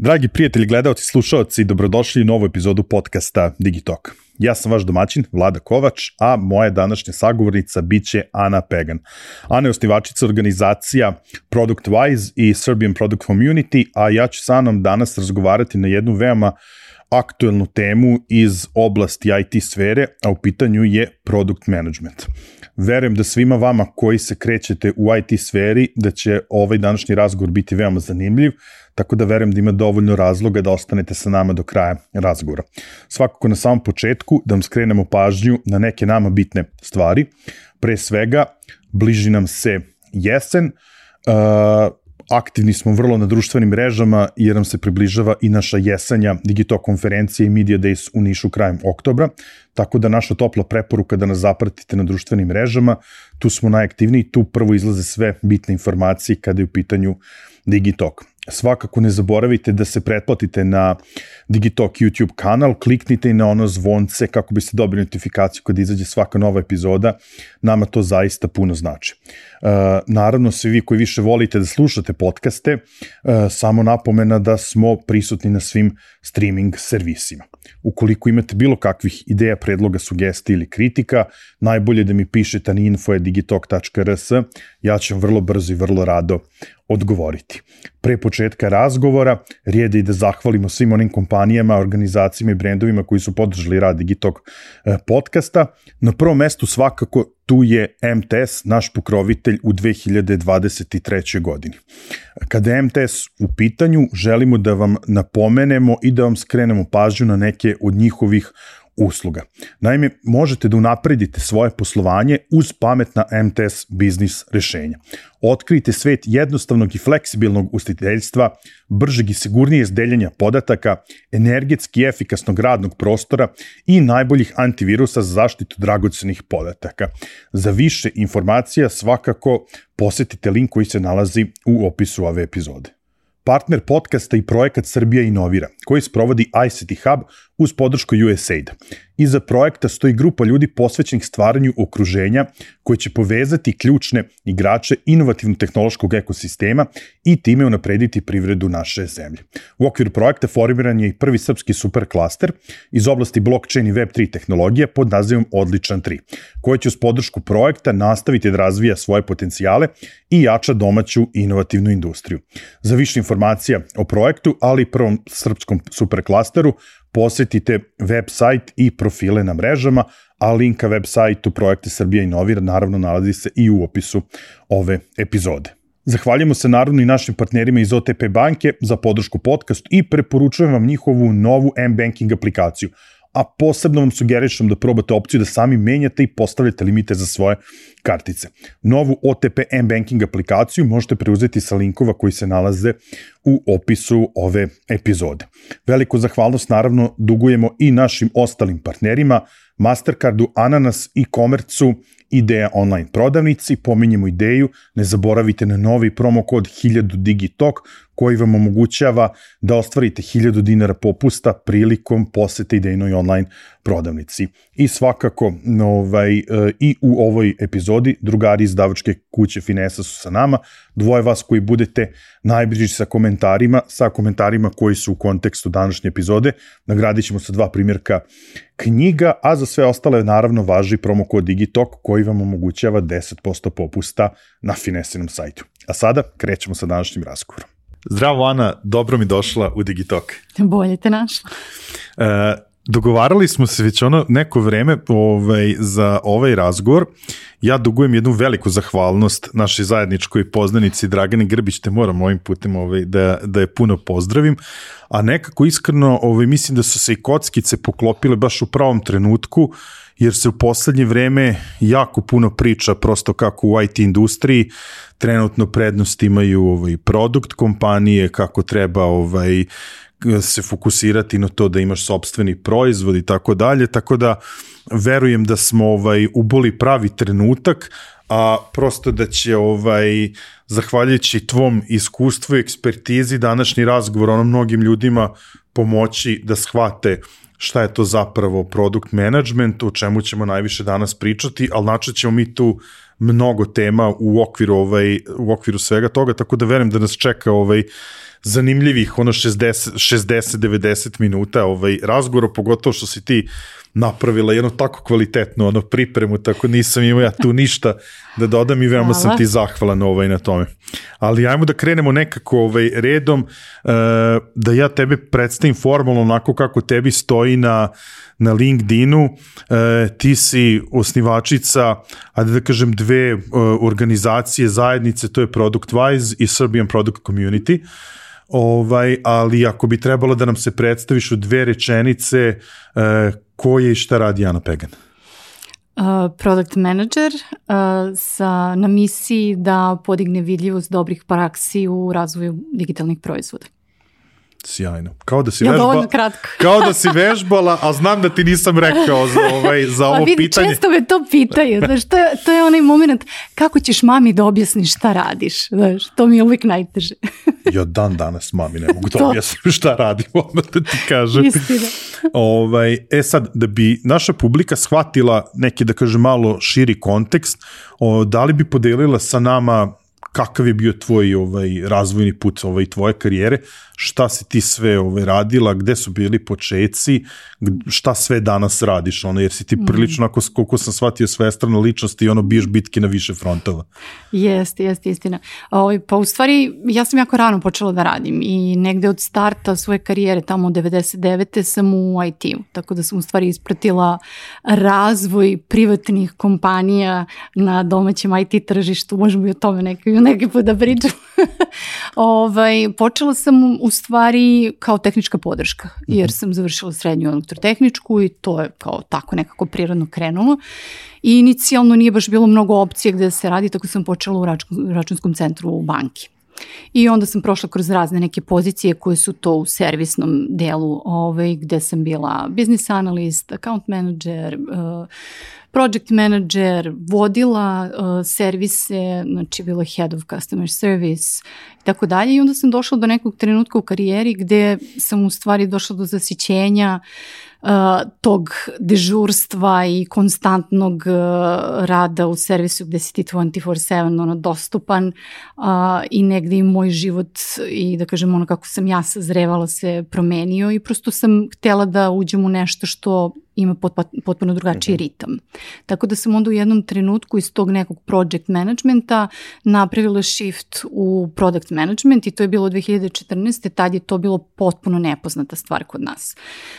Dragi prijatelji, gledalci, slušalci, dobrodošli u novu epizodu podcasta Digitalk. Ja sam vaš domaćin, Vlada Kovač, a moja današnja sagovornica biće Ana Pegan. Ana je osnivačica organizacija Product Wise i Serbian Product Community, a ja ću sa Anom danas razgovarati na jednu veoma aktuelnu temu iz oblasti IT sfere, a u pitanju je product management. Verujem da svima vama koji se krećete u IT sferi da će ovaj današnji razgovor biti veoma zanimljiv, tako da verujem da ima dovoljno razloga da ostanete sa nama do kraja razgovora. Svakako na samom početku da vam skrenemo pažnju na neke nama bitne stvari. Pre svega, bliži nam se jesen, uh, aktivni smo vrlo na društvenim mrežama jer nam se približava i naša jesanja Digito konferencije i Media Days u Nišu krajem oktobra, tako da naša topla preporuka da nas zapratite na društvenim mrežama, tu smo najaktivniji, tu prvo izlaze sve bitne informacije kada je u pitanju Digitalk. Svakako ne zaboravite da se pretplatite na Digitalk YouTube kanal, kliknite i na ono zvonce kako biste dobili notifikaciju kada izađe svaka nova epizoda, nama to zaista puno znači. Uh, naravno, svi vi koji više volite da slušate podcaste, uh, samo napomena da smo prisutni na svim streaming servisima. Ukoliko imate bilo kakvih ideja, predloga, sugestija ili kritika, najbolje da mi pišete na info.digitalk.rs, ja ću vam vrlo brzo i vrlo rado odgovoriti. Pre početka razgovora, rijede i da zahvalimo svim onim kompanijama, organizacijama i brendovima koji su podržali rad Digitalk e, podcasta. Na prvom mestu svakako tu je MTS, naš pokrovitelj u 2023. godini. Kada je MTS u pitanju, želimo da vam napomenemo i da vam skrenemo pažnju na neke od njihovih usluga. Naime, možete da unapredite svoje poslovanje uz pametna MTS biznis rešenja. Otkrijte svet jednostavnog i fleksibilnog ustiteljstva, bržeg i sigurnije izdeljenja podataka, energetski efikasnog radnog prostora i najboljih antivirusa za zaštitu dragocenih podataka. Za više informacija svakako posetite link koji se nalazi u opisu ove epizode partner podcasta i projekat Srbija inovira, koji sprovodi ICT Hub uz podršku USAID. Iza projekta stoji grupa ljudi posvećenih stvaranju okruženja koje će povezati ključne igrače inovativno tehnološkog ekosistema i time unaprediti privredu naše zemlje. U okviru projekta formiran je i prvi srpski superklaster iz oblasti blockchain i Web3 tehnologije pod nazivom Odličan 3, koji će uz podršku projekta nastaviti da razvija svoje potencijale i jača domaću inovativnu industriju. Za više informacija o projektu, ali i prvom srpskom superklasteru, posetite web sajt i profile na mrežama, a link ka web sajtu Projekte Srbija Inovira naravno nalazi se i u opisu ove epizode. Zahvaljujemo se naravno i našim partnerima iz OTP banke za podršku podcastu i preporučujem vam njihovu novu M-Banking aplikaciju – a posebno vam sugerišem da probate opciju da sami menjate i postavljate limite za svoje kartice. Novu OTP M-Banking aplikaciju možete preuzeti sa linkova koji se nalaze u opisu ove epizode. Veliku zahvalnost naravno dugujemo i našim ostalim partnerima, Mastercardu, Ananas i Komercu, Ideja online prodavnici, pominjemo ideju, ne zaboravite na novi promo kod 1000 Digitalk koji vam omogućava da ostvarite 1000 dinara popusta prilikom posete idejnoj online prodavnici. I svakako ovaj, e, i u ovoj epizodi drugari iz davačke kuće Finesa su sa nama, dvoje vas koji budete najbliži sa komentarima, sa komentarima koji su u kontekstu današnje epizode, nagradit ćemo sa dva primjerka knjiga, a za sve ostale naravno važi promo kod Digitalk koji vam omogućava 10% popusta na Finesinom sajtu. A sada krećemo sa današnjim razgovorom. Zdravo Ana, dobro mi došla u Digitalk. Bolje te našla. E, dogovarali smo se već ono neko vreme ovaj, za ovaj razgovor. Ja dugujem jednu veliku zahvalnost našoj zajedničkoj poznanici Dragani Grbić, te moram ovim putem ovaj, da, da je puno pozdravim. A nekako iskreno ovaj, mislim da su se i kockice poklopile baš u pravom trenutku, jer se u poslednje vreme jako puno priča prosto kako u IT industriji trenutno prednost imaju ovaj produkt kompanije, kako treba ovaj se fokusirati na to da imaš sobstveni proizvod i tako dalje, tako da verujem da smo ovaj uboli pravi trenutak, a prosto da će ovaj zahvaljujući tvom iskustvu i ekspertizi današnji razgovor ono mnogim ljudima pomoći da shvate šta je to zapravo product management, o čemu ćemo najviše danas pričati, ali načet ćemo mi tu mnogo tema u okviru ovaj u okviru svega toga tako da verujem da nas čeka ovaj zanimljivih ono 60 60 90 minuta ovaj razgovora pogotovo što si ti napravila jedno tako kvalitetnu ono pripremu, tako nisam imao ja tu ništa da dodam i veoma sam ti zahvalan ovaj na tome. Ali ajmo da krenemo nekako ovaj redom, uh, da ja tebe predstavim formalno onako kako tebi stoji na, na LinkedInu, uh, ti si osnivačica, ajde da kažem dve uh, organizacije, zajednice, to je ProductWise i Serbian Product Community. Ovaj, ali ako bi trebalo da nam se predstaviš u dve rečenice, uh, ko je i šta radi Ana Pegan? Uh, product manager uh, sa, na misiji da podigne vidljivost dobrih praksi u razvoju digitalnih proizvoda. Sjajno. Kao da si ja, vežba, kratko. kao da si vežbala, a znam da ti nisam rekao za, ovaj, za ovo vidi, pitanje. Često me to pitaju, znaš, to je, to je onaj moment kako ćeš mami da objasniš šta radiš, znaš, to mi je uvijek najteže. ja dan danas mami ne mogu da objasnim šta radim, odmah da ti kažem. Istina. ovaj, e sad, da bi naša publika shvatila neki, da kažem, malo širi kontekst, o, da li bi podelila sa nama kakav je bio tvoj ovaj razvojni put ovaj tvoje karijere, šta si ti sve ovaj radila, gde su bili počeci, šta sve danas radiš, ono jer si ti mhm. prilično ako koliko sam shvatio svestrana ličnost i ono biješ bitke na više frontova. Jeste, jeste istina. Ovaj pa u stvari ja sam jako rano počela da radim i negde od starta svoje karijere tamo od 99. sam u IT-u, tako da sam u stvari ispratila razvoj privatnih kompanija na domaćem IT tržištu, možemo i o tome neki, neki put da pričam. ovaj, počela sam u stvari kao tehnička podrška, jer mhm. sam završila srednju elektrotehničku i to je kao tako nekako prirodno krenulo. I inicijalno nije baš bilo mnogo opcije gde se radi, tako sam počela u računskom centru u banki. I onda sam prošla kroz razne neke pozicije koje su to u servisnom delu, ovaj, gde sam bila business analyst, account manager, uh, project manager, vodila uh, servise, znači bila head of customer service i tako dalje. I onda sam došla do nekog trenutka u karijeri gde sam u stvari došla do zasićenja uh, tog dežurstva i konstantnog uh, rada u servisu gde si ti 24-7 ono, dostupan uh, i negde i moj život i da kažem ono kako sam ja sazrevala se promenio i prosto sam htela da uđem u nešto što ima potpuno drugačiji mhm. ritam. Tako da sam onda u jednom trenutku iz tog nekog project managementa napravila shift u product management i to je bilo 2014. Tad je to bilo potpuno nepoznata stvar kod nas.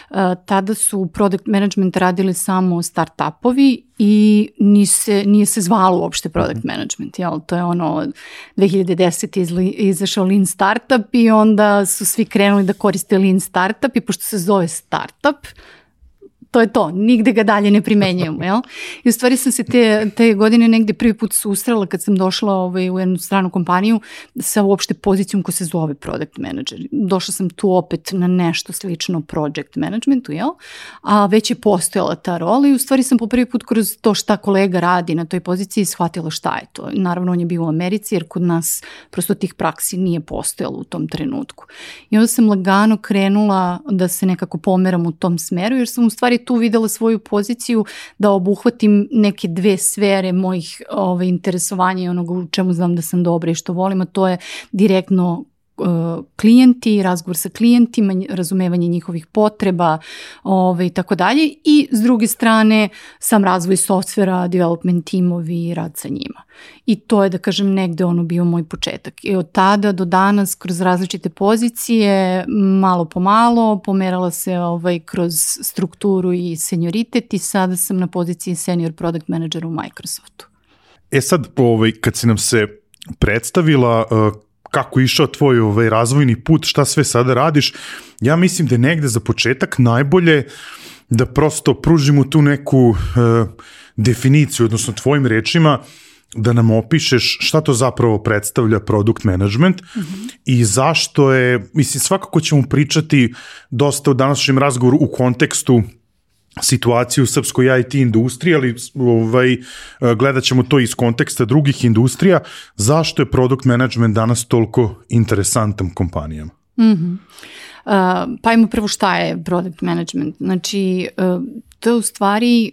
Uh, tada su product management radili samo start-upovi i nije se, nije se zvalo uopšte product mhm. management. Jel? To je ono 2010. Izli, izašao Lean Startup i onda su svi krenuli da koriste Lean Startup i pošto se zove startup, to je to, nigde ga dalje ne primenjujemo, jel? I u stvari sam se te, te godine negde prvi put susrela kad sam došla ovaj, u jednu stranu kompaniju sa uopšte pozicijom koja se zove product manager. Došla sam tu opet na nešto slično project managementu, jel? A već je postojala ta rola i u stvari sam po prvi put kroz to šta kolega radi na toj poziciji shvatila šta je to. Naravno on je bio u Americi jer kod nas prosto tih praksi nije postojalo u tom trenutku. I onda sam lagano krenula da se nekako pomeram u tom smeru jer sam u stvari tu videla svoju poziciju da obuhvatim neke dve sfere mojih ove, ovaj, interesovanja i onoga u čemu znam da sam dobra i što volim, a to je direktno klijenti, razgovor sa klijentima, razumevanje njihovih potreba ove, i tako dalje i s druge strane sam razvoj softvera, development timovi i rad sa njima. I to je da kažem negde ono bio moj početak. I od tada do danas kroz različite pozicije, malo po malo, pomerala se ovaj, kroz strukturu i senioritet i sada sam na poziciji senior product manager u Microsoftu. E sad, ovaj, kad si nam se predstavila, uh, kako je išao tvoj ovaj razvojni put, šta sve sada radiš, ja mislim da je negde za početak najbolje da prosto pružimo tu neku e, definiciju, odnosno tvojim rečima, da nam opišeš šta to zapravo predstavlja product management mm -hmm. i zašto je, mislim svakako ćemo pričati dosta u današnjem razgovoru u kontekstu situaciju u srpskoj IT industriji, ali ovaj, gledat ćemo to iz konteksta drugih industrija. Zašto je product management danas toliko interesantan kompanijama? Mm -hmm. uh, pa imamo prvo šta je product management. Znači, uh, to je u stvari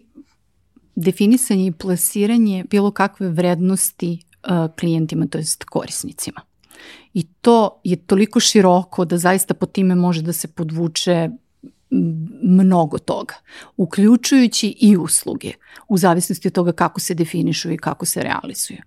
definisanje i plasiranje bilo kakve vrednosti uh, klijentima, to jest korisnicima. I to je toliko široko da zaista po time može da se podvuče mnogo toga, uključujući i usluge, u zavisnosti od toga kako se definišu i kako se realizuju.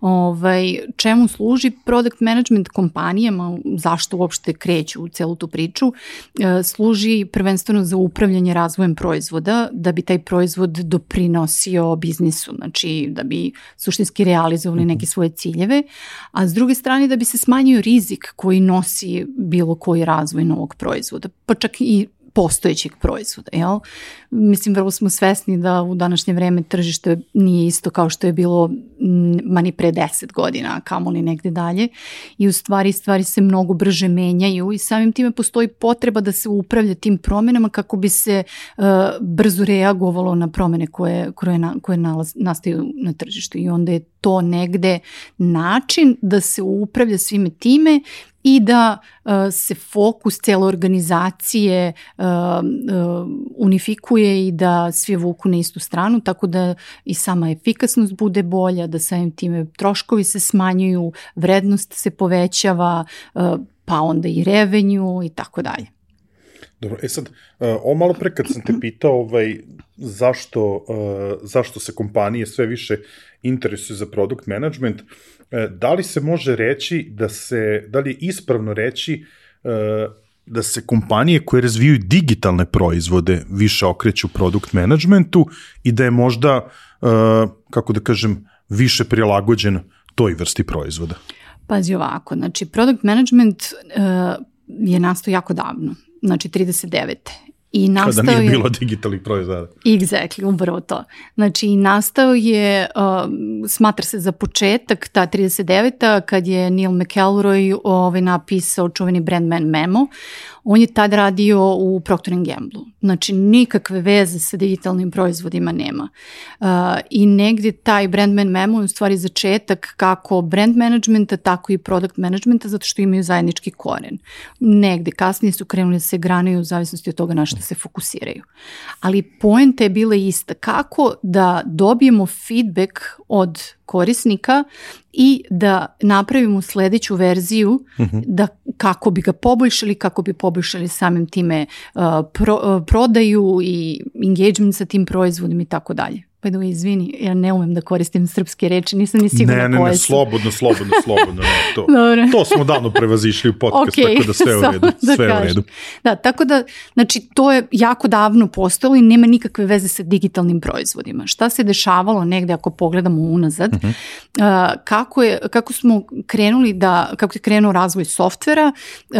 Ovaj, čemu služi product management kompanijama, zašto uopšte kreću u celu tu priču, e, služi prvenstveno za upravljanje razvojem proizvoda, da bi taj proizvod doprinosio biznisu, znači da bi suštinski realizovali mhm. neke svoje ciljeve, a s druge strane da bi se smanjio rizik koji nosi bilo koji razvoj novog proizvoda, pa čak i postojećeg proizvoda. Jel? Mislim, vrlo smo svesni da u današnje vreme tržište nije isto kao što je bilo mani pre 10 godina, kamo li negde dalje. I u stvari stvari se mnogo brže menjaju i samim time postoji potreba da se upravlja tim promenama kako bi se uh, brzo reagovalo na promene koje, koje, na, koje nalaz, nastaju na tržištu. I onda je to negde način da se upravlja svime time i da uh, se fokus cele organizacije uh, uh, unifikuje i da svi vuku na istu stranu, tako da i sama efikasnost bude bolja, da samim time troškovi se smanjuju, vrednost se povećava, pa onda i revenju i tako dalje. Dobro, e sad, o malo pre kad sam te pitao ovaj, zašto, zašto se kompanije sve više interesuju za product management, uh, da li se može reći da se, da li je ispravno reći e, da se kompanije koje razvijaju digitalne proizvode više okreću produkt managementu i da je možda, e, kako da kažem, više prilagođen toj vrsti proizvoda? Pazi ovako, znači product management je nastao jako davno, znači 39. I nastao Kada nije je, bilo digitalnih proizvoda. Exactly, upravo to. Znači, nastao je, uh, smatra se za početak, ta 39. kad je Neil McElroy ovaj, napisao čuveni Brandman Memo. On je tad radio u Procter Gamble. Znači, nikakve veze sa digitalnim proizvodima nema. Uh, I negdje taj Brandman Memo je u stvari začetak kako brand managementa, tako i product managementa, zato što imaju zajednički koren. Negde kasnije su krenuli da se granaju u zavisnosti od toga na što se fokusiraju. Ali poenta je bila ista. Kako da dobijemo feedback od korisnika i da napravimo sledeću verziju uh mhm. -huh. da kako bi ga poboljšali, kako bi poboljšali samim time uh, pro, uh, prodaju i engagement sa tim proizvodom i tako dalje. By the way, izvini, ja ne umem da koristim srpske reči, nisam ni sigurna ne, ne, koje ne, su. slobodno, slobodno, slobodno. Ne, to, Dobre. to smo davno prevazišli u podcast, okay, tako da sve u redu. Da sve u redu. Da, tako da, znači, to je jako davno postojalo i nema nikakve veze sa digitalnim proizvodima. Šta se dešavalo negde ako pogledamo unazad, uh -huh. uh, kako, je, kako smo krenuli da, kako je krenuo razvoj softvera, uh,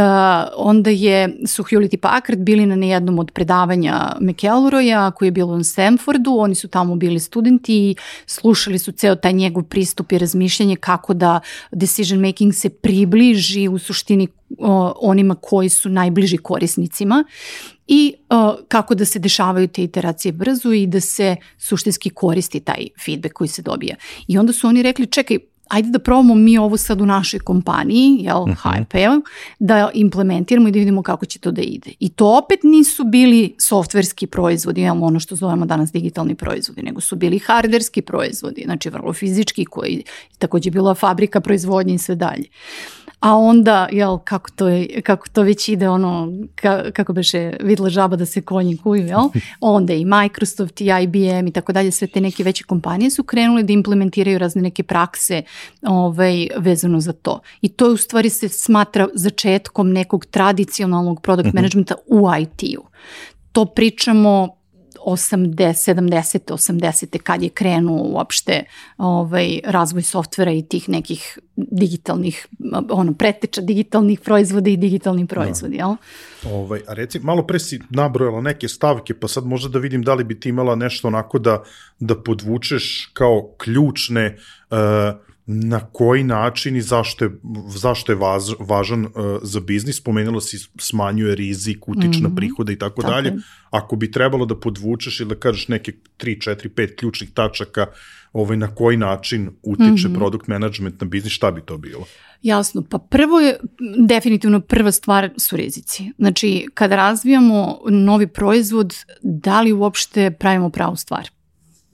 onda je, su Hewlett i Packard bili na nejednom od predavanja McElroya, koji je bilo u Stanfordu, oni su tamo bili bili studenti i slušali su ceo taj njegov pristup i razmišljanje kako da decision making se približi u suštini onima koji su najbliži korisnicima i kako da se dešavaju te iteracije brzo i da se suštinski koristi taj feedback koji se dobija. I onda su oni rekli, čekaj, ajde da probamo mi ovo sad u našoj kompaniji, jel, uh -huh. HP, da implementiramo i da vidimo kako će to da ide. I to opet nisu bili softverski proizvodi, jel, ono što zovemo danas digitalni proizvodi, nego su bili hardverski proizvodi, znači vrlo fizički, koji takođe bila fabrika proizvodnje i sve dalje a onda, jel, kako to, je, kako to već ide, ono, ka, kako beše vidla žaba da se konji kuju, jel, onda i Microsoft i IBM i tako dalje, sve te neke veće kompanije su krenule da implementiraju razne neke prakse ovaj, vezano za to. I to u stvari se smatra začetkom nekog tradicionalnog product mhm. managementa u IT-u. To pričamo 80, 70, 80. kad je krenuo uopšte ovaj, razvoj softvera i tih nekih digitalnih, ono, preteča digitalnih proizvoda i digitalni proizvodi, da. jel? Ovaj, a reci, malo pre si nabrojala neke stavke, pa sad možda da vidim da li bi ti imala nešto onako da, da podvučeš kao ključne uh, na koji način i zašto je, zašto je važ, važan uh, za biznis, spomenula si smanjuje rizik, utiče mm -hmm. na prihode i tako, tako dalje. Ako bi trebalo da podvučeš ili da kažeš neke 3, 4, 5 ključnih tačaka ovaj, na koji način utiče mm -hmm. product management na biznis, šta bi to bilo? Jasno, pa prvo je, definitivno prva stvar su rizici. Znači, kada razvijamo novi proizvod, da li uopšte pravimo pravu stvar?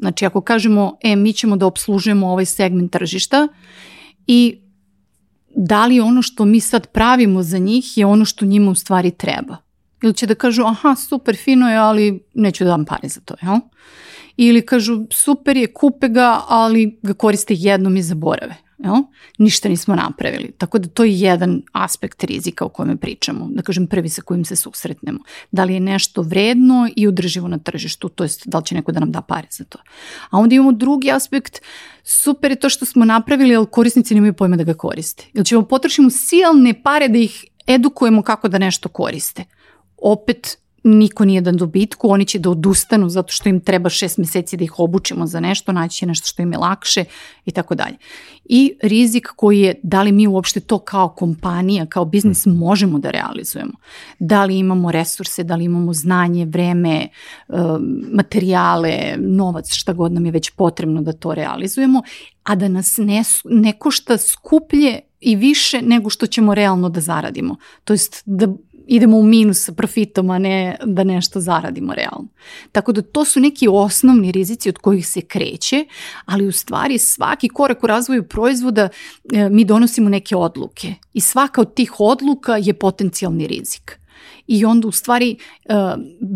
Znači ako kažemo, e, mi ćemo da obslužujemo ovaj segment tržišta i da li ono što mi sad pravimo za njih je ono što njima u stvari treba. Ili će da kažu, aha, super, fino je, ali neću da dam pare za to, jel? Ili kažu, super je, kupe ga, ali ga koriste jednom i zaborave. Jel? Ništa nismo napravili. Tako da to je jedan aspekt rizika o kojem pričamo. Da kažem prvi sa kojim se susretnemo. Da li je nešto vredno i udrživo na tržištu, to jest da li će neko da nam da pare za to. A onda imamo drugi aspekt, super je to što smo napravili, ali korisnici nemaju pojma da ga koriste. Ili ćemo potrošimo silne pare da ih edukujemo kako da nešto koriste. Opet niko nije dan dobitku, oni će da odustanu zato što im treba šest meseci da ih obučimo za nešto, naći će nešto što im je lakše i tako dalje. I rizik koji je da li mi uopšte to kao kompanija, kao biznis možemo da realizujemo. Da li imamo resurse, da li imamo znanje, vreme, materijale, novac, šta god nam je već potrebno da to realizujemo, a da nas ne, ne košta skuplje i više nego što ćemo realno da zaradimo. To jest da idemo u minus sa profitom, a ne da nešto zaradimo realno. Tako da to su neki osnovni rizici od kojih se kreće, ali u stvari svaki korak u razvoju proizvoda e, mi donosimo neke odluke i svaka od tih odluka je potencijalni rizik. I onda u stvari e,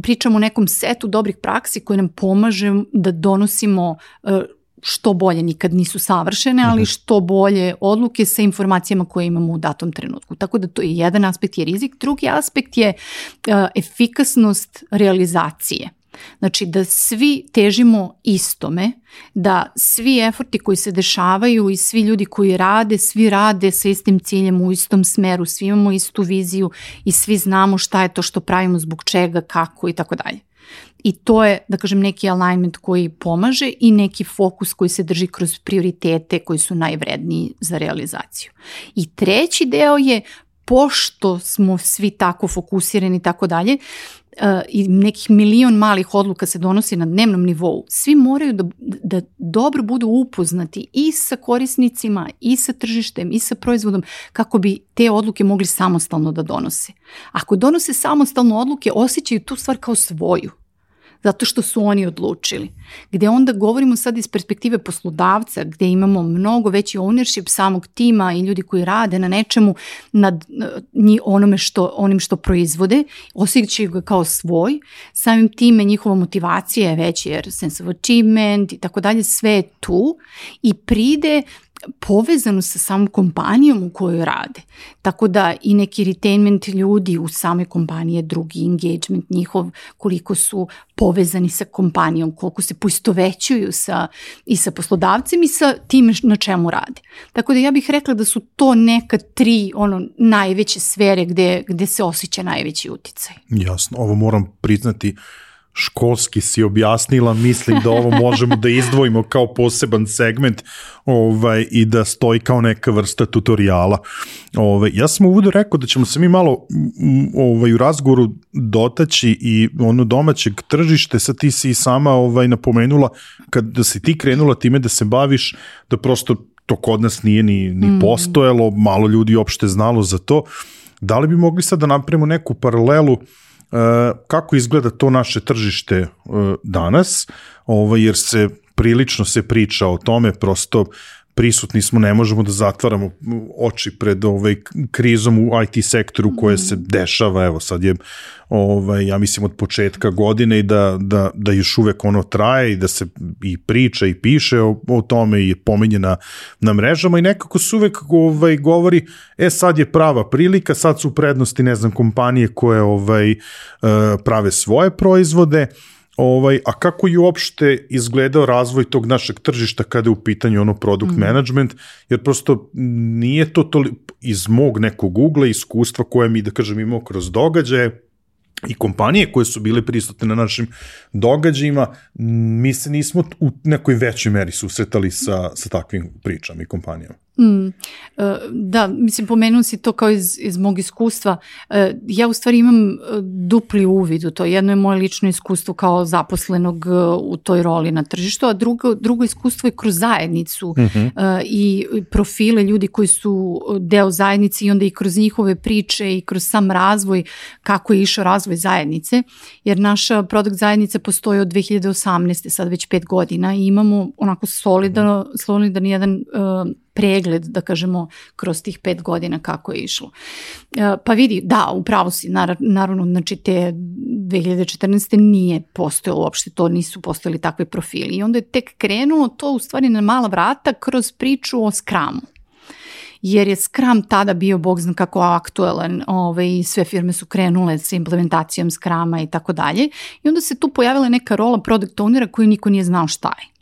pričamo o nekom setu dobrih praksi koje nam pomaže da donosimo e, što bolje, nikad nisu savršene, ali mhm. što bolje odluke sa informacijama koje imamo u datom trenutku. Tako da to je jedan aspekt je rizik. Drugi aspekt je uh, efikasnost realizacije. Znači da svi težimo istome, da svi eforti koji se dešavaju i svi ljudi koji rade, svi rade sa istim ciljem u istom smeru, svi imamo istu viziju i svi znamo šta je to što pravimo, zbog čega, kako i tako dalje. I to je, da kažem, neki alignment koji pomaže i neki fokus koji se drži kroz prioritete koji su najvredniji za realizaciju. I treći deo je pošto smo svi tako fokusirani i tako dalje, uh, i nekih milion malih odluka se donosi na dnevnom nivou, svi moraju da, da dobro budu upoznati i sa korisnicima, i sa tržištem, i sa proizvodom, kako bi te odluke mogli samostalno da donose. Ako donose samostalno odluke, osjećaju tu stvar kao svoju zato što su oni odlučili. Gde onda govorimo sad iz perspektive poslodavca, gde imamo mnogo veći ownership samog tima i ljudi koji rade na nečemu nad njih, onome što, onim što proizvode, osjećaju ga kao svoj, samim time njihova motivacija je veća jer sense of achievement i tako dalje, sve je tu i pride povezano sa samom kompanijom u kojoj rade. Tako da i neki retainment ljudi u samoj kompaniji je drugi engagement njihov, koliko su povezani sa kompanijom, koliko se poistovećuju sa, i sa poslodavcem i sa tim na čemu rade. Tako da ja bih rekla da su to neka tri ono najveće sfere gde, gde se osjeća najveći uticaj. Jasno, ovo moram priznati školski si objasnila, mislim da ovo možemo da izdvojimo kao poseban segment ovaj, i da stoji kao neka vrsta tutoriala. Ovaj, ja sam uvodu rekao da ćemo se mi malo ovaj, u razgovoru dotaći i ono domaćeg tržište, sad ti si i sama ovaj, napomenula kad da si ti krenula time da se baviš, da prosto to kod nas nije ni, ni mm. postojalo, malo ljudi uopšte znalo za to. Da li bi mogli sad da napravimo neku paralelu uh, kako izgleda to naše tržište e, danas, ovaj, jer se prilično se priča o tome, prosto prisutni smo, ne možemo da zatvaramo oči pred ovaj krizom u IT sektoru koje se dešava, evo sad je ovaj, ja mislim od početka godine i da, da, da još uvek ono traje i da se i priča i piše o, o tome i je pomenjena na mrežama i nekako se uvek ovaj, govori, e sad je prava prilika, sad su prednosti ne znam kompanije koje ovaj, eh, prave svoje proizvode, Ovaj, a kako je uopšte izgledao razvoj tog našeg tržišta kada je u pitanju ono product mm. management, jer prosto nije to toli, iz mog nekog ugla iskustva koje mi, da kažem, imao kroz događaje, i kompanije koje su bile prisutne na našim događajima, mi se nismo u nekoj većoj meri susretali sa, sa takvim pričama i kompanijama. Mm, da, mislim, pomenuo si to kao iz, iz mog iskustva. E, ja u stvari imam e, dupli uvid u to. Jedno je moje lično iskustvo kao zaposlenog u toj roli na tržištu, a drugo, drugo iskustvo je kroz zajednicu mhm. -huh. i profile ljudi koji su deo zajednice i onda i kroz njihove priče i kroz sam razvoj, kako je išao razvoj razvoj zajednice, jer naša produkt zajednica postoji od 2018. sad već pet godina i imamo onako solidan, solidan jedan uh, pregled, da kažemo, kroz tih pet godina kako je išlo. Uh, pa vidi, da, upravo si, naravno, znači te 2014. nije postojalo uopšte, to nisu postojali takvi profili i onda je tek krenulo to u stvari na mala vrata kroz priču o skramu jer je Scrum tada bio, bog zna kako aktuelan, ovaj, sve firme su krenule sa implementacijom Scruma i tako dalje. I onda se tu pojavila neka rola product ownera koju niko nije znao šta je.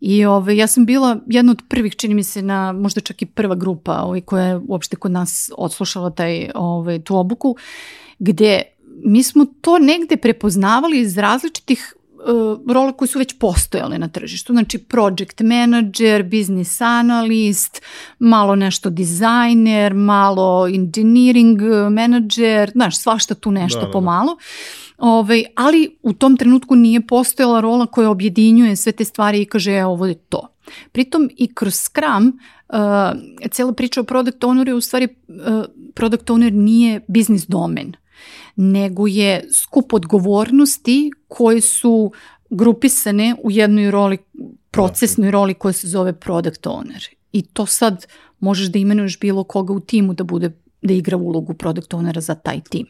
I ove, ovaj, ja sam bila jedna od prvih, čini mi se, na možda čak i prva grupa ovaj, koja je uopšte kod nas odslušala taj, ovaj, tu obuku, gde mi smo to negde prepoznavali iz različitih uh, role koje su već postojale na tržištu, znači project manager, business analyst, malo nešto dizajner, malo engineering manager, znaš, svašta tu nešto da, da, da. pomalo. Ove, ovaj, ali u tom trenutku nije postojala rola koja objedinjuje sve te stvari i kaže e, ovo je to. Pritom i kroz Scrum uh, cela priča o product owneru je u stvari uh, product owner nije biznis domen nego je skup odgovornosti koje su grupisane u jednoj roli, procesnoj roli koja se zove product owner. I to sad možeš da imenuješ bilo koga u timu da bude da igra ulogu product ownera za taj tim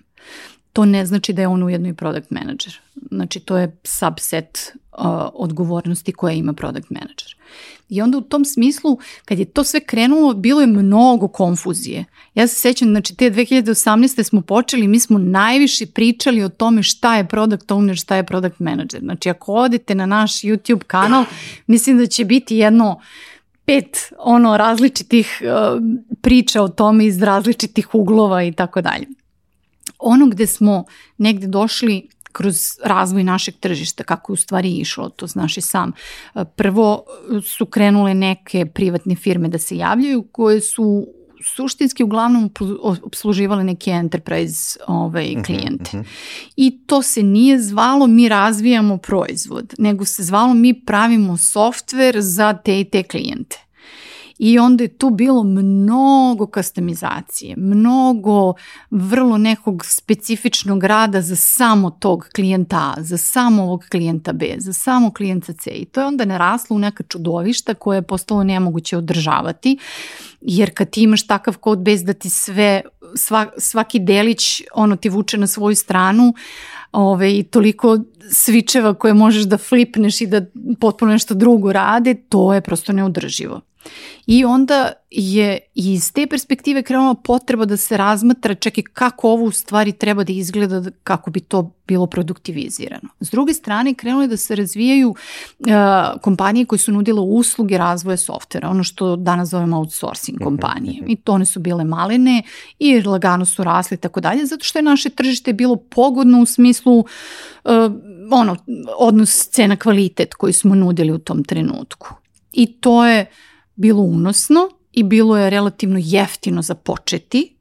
to ne znači da je on ujedno i product manager. Znači to je subset uh, odgovornosti koje ima product manager. I onda u tom smislu, kad je to sve krenulo, bilo je mnogo konfuzije. Ja se sećam, znači te 2018. smo počeli, mi smo najviše pričali o tome šta je product owner, šta je product manager. Znači ako odete na naš YouTube kanal, mislim da će biti jedno pet ono različitih uh, priča o tome iz različitih uglova i tako dalje ono gde smo negde došli kroz razvoj našeg tržišta, kako je u stvari išlo, to znaš i sam. Prvo su krenule neke privatne firme da se javljaju koje su suštinski uglavnom obsluživale neke enterprise ovaj, mhm, klijente. Uh -huh, uh -huh. I to se nije zvalo mi razvijamo proizvod, nego se zvalo mi pravimo softver za te i te klijente. I onda je tu bilo mnogo kastamizacije, mnogo vrlo nekog specifičnog rada za samo tog klijenta A, za samo ovog klijenta B, za samo klijenta C. I to je onda naraslo u neka čudovišta koje je postalo nemoguće održavati, jer kad ti imaš takav kod bez da ti sve, sva, svaki delić ono ti vuče na svoju stranu, ove, i toliko svičeva koje možeš da flipneš i da potpuno nešto drugo rade, to je prosto neodrživo. I onda je iz te perspektive krenula potreba da se razmatra čak i kako ovo u stvari treba da izgleda kako bi to bilo produktivizirano. S druge strane, krenulo je da se razvijaju uh, kompanije koje su nudile usluge razvoja softvera, ono što danas zovemo outsourcing kompanije. I to one su bile malene i lagano su rasli i tako dalje, zato što je naše tržište bilo pogodno u smislu uh, ono, odnos cena kvalitet koji smo nudili u tom trenutku. I to je bilo unosno i bilo je relativno jeftino za početi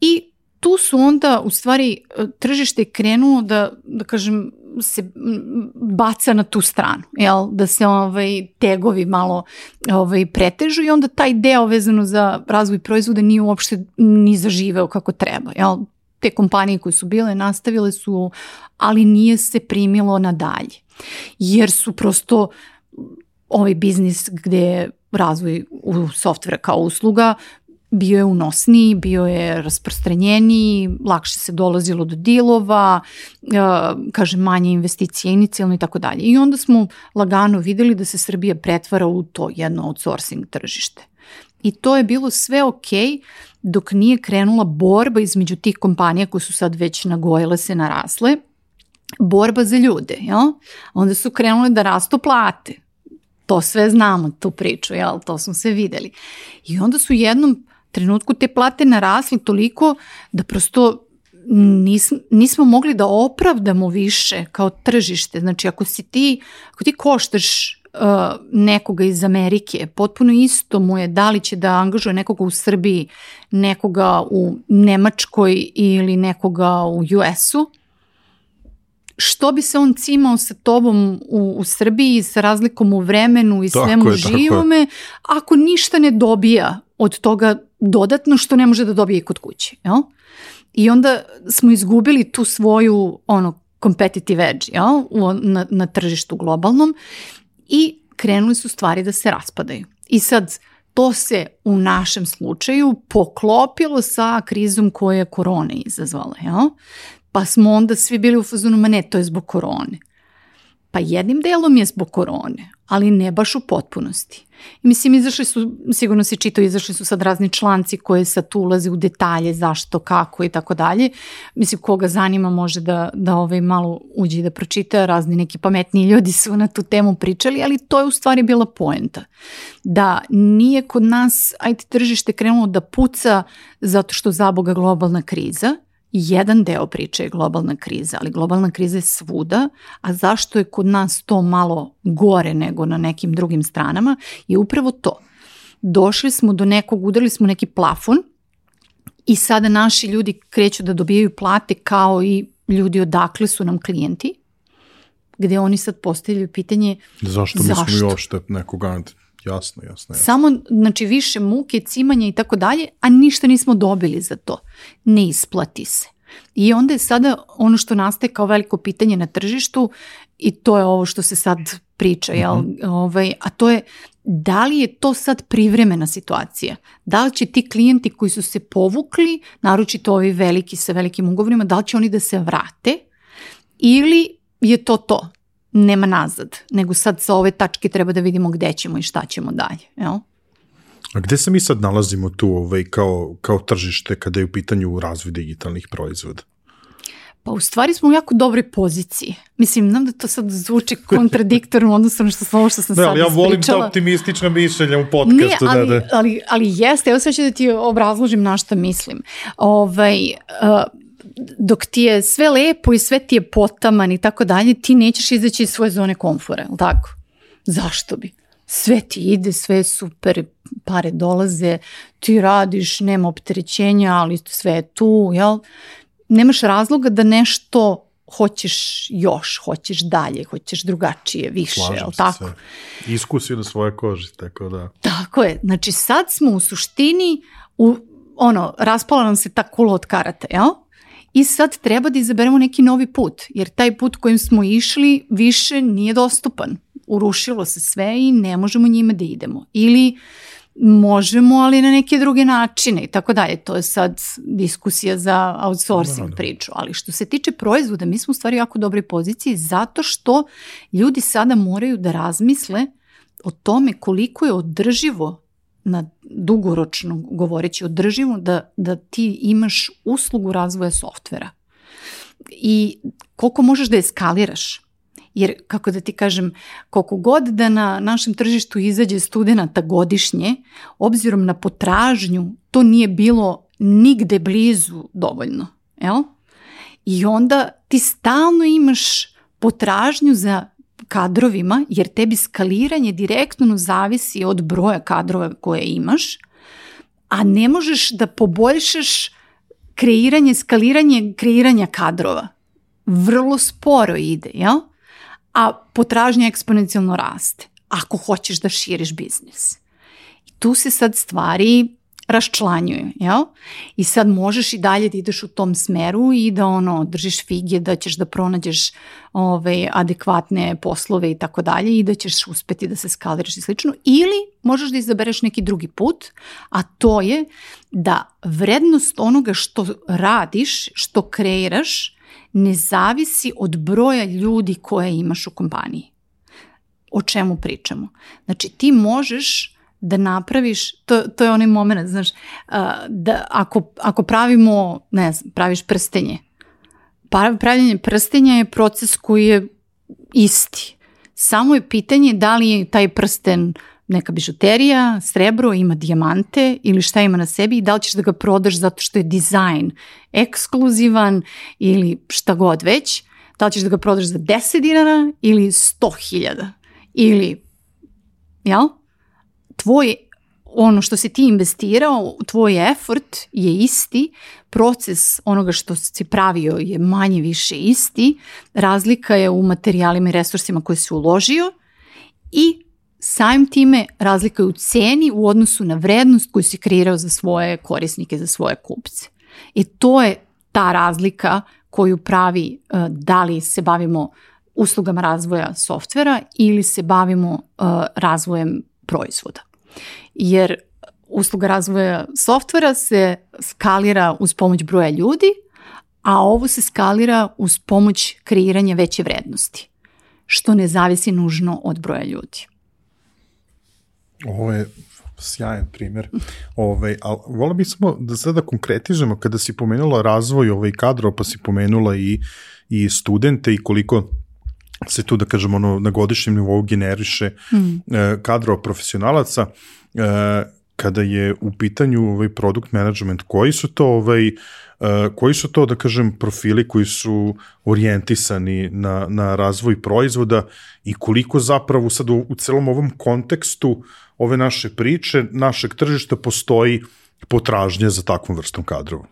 i tu su onda u stvari tržište krenulo da, da kažem, se baca na tu stranu, jel? da se ovaj, tegovi malo ovaj, pretežu i onda taj deo vezano za razvoj proizvoda nije uopšte ni zaživeo kako treba. Jel? Te kompanije koje su bile nastavile su, ali nije se primilo nadalje. Jer su prosto ovaj biznis gde razvoj u softvera kao usluga bio je unosniji, bio je rasprostranjeniji, lakše se dolazilo do dilova, kaže manje investicije inicijalno i tako dalje. I onda smo lagano videli da se Srbija pretvara u to jedno outsourcing tržište. I to je bilo sve ok dok nije krenula borba između tih kompanija koje su sad već nagojile se narasle, borba za ljude, jel? Onda su krenule da rastu plate, to sve znamo, tu priču, jel, to smo sve videli. I onda su u jednom trenutku te plate narasli toliko da prosto nis, nismo mogli da opravdamo više kao tržište. Znači, ako si ti, ako ti koštaš uh, nekoga iz Amerike, potpuno isto mu je da li će da angažuje nekoga u Srbiji, nekoga u Nemačkoj ili nekoga u US-u, što bi se on cimao sa tobom u, u Srbiji sa razlikom u vremenu i svemu je, živome, ako ništa ne dobija od toga dodatno što ne može da dobije i kod kuće. Jel? I onda smo izgubili tu svoju ono competitive edge ja, na, na tržištu globalnom i krenuli su stvari da se raspadaju. I sad to se u našem slučaju poklopilo sa krizom koje je korona izazvala. Ja? Pa smo onda svi bili u fazonu, ma ne, to je zbog korone. Pa jednim delom je zbog korone, ali ne baš u potpunosti. I mislim, izašli su, sigurno si čitao, izašli su sad razni članci koje sad ulaze u detalje, zašto, kako i tako dalje. Mislim, koga zanima može da, da ovaj malo uđe i da pročita, razni neki pametniji ljudi su na tu temu pričali, ali to je u stvari bila poenta. Da nije kod nas IT tržište krenulo da puca zato što zaboga globalna kriza, jedan deo priče je globalna kriza, ali globalna kriza je svuda, a zašto je kod nas to malo gore nego na nekim drugim stranama je upravo to. Došli smo do nekog, udarili smo neki plafon i sada naši ljudi kreću da dobijaju plate kao i ljudi odakle su nam klijenti, gde oni sad postavljaju pitanje zašto, zašto? mi smo još nekoga Jasno, jasno, jasno. Samo, znači, više muke, cimanja i tako dalje, a ništa nismo dobili za to. Ne isplati se. I onda je sada ono što nastaje kao veliko pitanje na tržištu i to je ovo što se sad priča, jel? Mm -hmm. ovaj, a to je da li je to sad privremena situacija? Da li će ti klijenti koji su se povukli, naročito ovi veliki sa velikim ugovorima, da li će oni da se vrate ili je to to? Nema nazad, nego sad sa ove tačke treba da vidimo gde ćemo i šta ćemo dalje. Jel? A gde se mi sad nalazimo tu ovaj, kao, kao tržište kada je u pitanju razvoj digitalnih proizvoda? Pa u stvari smo u jako dobroj poziciji. Mislim, nam da to sad zvuči kontradiktorno odnosno na što, ovo što sam ne, sad ali ja volim ta optimistična mišljenja u podcastu. Ne, ali, da, da. ali, ali jeste, evo sad ću da ti obrazložim na šta mislim. Ovaj, uh, dok ti je sve lepo i sve ti je potaman i tako dalje, ti nećeš izaći iz svoje zone komfora, ili tako? Zašto bi? Sve ti ide, sve je super, pare dolaze, ti radiš, nema opterećenja, ali sve je tu, jel? Nemaš razloga da nešto hoćeš još, hoćeš dalje, hoćeš drugačije, više, Slažem jel tako? Sve. Iskusi na svoje koži, tako da. Tako je, znači sad smo u suštini, u, ono, raspala nam se ta kula od karata, jel? I sad treba da izaberemo neki novi put, jer taj put kojim smo išli više nije dostupan. Urušilo se sve i ne možemo njima da idemo. Ili možemo, ali na neke druge načine i tako dalje. To je sad diskusija za outsourcing da, da. priču. Ali što se tiče proizvoda, mi smo u stvari jako dobroj poziciji zato što ljudi sada moraju da razmisle o tome koliko je održivo na dugoročno govoreći održivo da, da ti imaš uslugu razvoja softvera i koliko možeš da je skaliraš. Jer, kako da ti kažem, koliko god da na našem tržištu izađe studenta godišnje, obzirom na potražnju, to nije bilo nigde blizu dovoljno. Jel? I onda ti stalno imaš potražnju za kadrovima, jer tebi skaliranje direktno zavisi od broja kadrova koje imaš, a ne možeš da poboljšaš kreiranje, skaliranje kreiranja kadrova. Vrlo sporo ide, jel? A potražnja eksponencijalno raste ako hoćeš da širiš biznis. I tu se sad stvari raščlanjuju, jel? I sad možeš i dalje da ideš u tom smeru i da ono, držiš fige, da ćeš da pronađeš ove, ovaj, adekvatne poslove i tako dalje i da ćeš uspeti da se skaliraš i slično. Ili možeš da izabereš neki drugi put, a to je da vrednost onoga što radiš, što kreiraš, ne zavisi od broja ljudi koje imaš u kompaniji. O čemu pričamo? Znači ti možeš da napraviš, to, to je onaj moment, znaš, da ako, ako pravimo, ne znam, praviš prstenje, pa, pravljanje prstenja je proces koji je isti. Samo je pitanje da li je taj prsten neka bižuterija, srebro, ima dijamante ili šta ima na sebi i da li ćeš da ga prodaš zato što je dizajn ekskluzivan ili šta god već, da li ćeš da ga prodaš za 10 dinara ili 100.000 ili, jel? Tvoj ono što si ti investirao, tvoj effort je isti, proces onoga što si pravio je manje više isti, razlika je u materijalima i resursima koje si uložio i samim time razlika je u ceni u odnosu na vrednost koju si kreirao za svoje korisnike, za svoje kupce. I to je ta razlika koju pravi uh, da li se bavimo uslugama razvoja softvera ili se bavimo uh, razvojem proizvoda. Jer usluga razvoja softvera se skalira uz pomoć broja ljudi, a ovo se skalira uz pomoć kreiranja veće vrednosti, što ne zavisi nužno od broja ljudi. Ovo je sjajan primjer. Ovaj, ali vola bi smo da sada konkretižemo kada si pomenula razvoj ovaj kadrova, pa si pomenula i, i studente i koliko se tu, da kažemo, ono, na godišnjem nivou generiše mm. kadrova profesionalaca. E, kada je u pitanju ovaj product management, koji su to ovaj Uh, koji su to, da kažem, profili koji su orijentisani na, na razvoj proizvoda i koliko zapravo sad u, u celom ovom kontekstu ove naše priče, našeg tržišta postoji potražnja za takvom vrstom kadrova?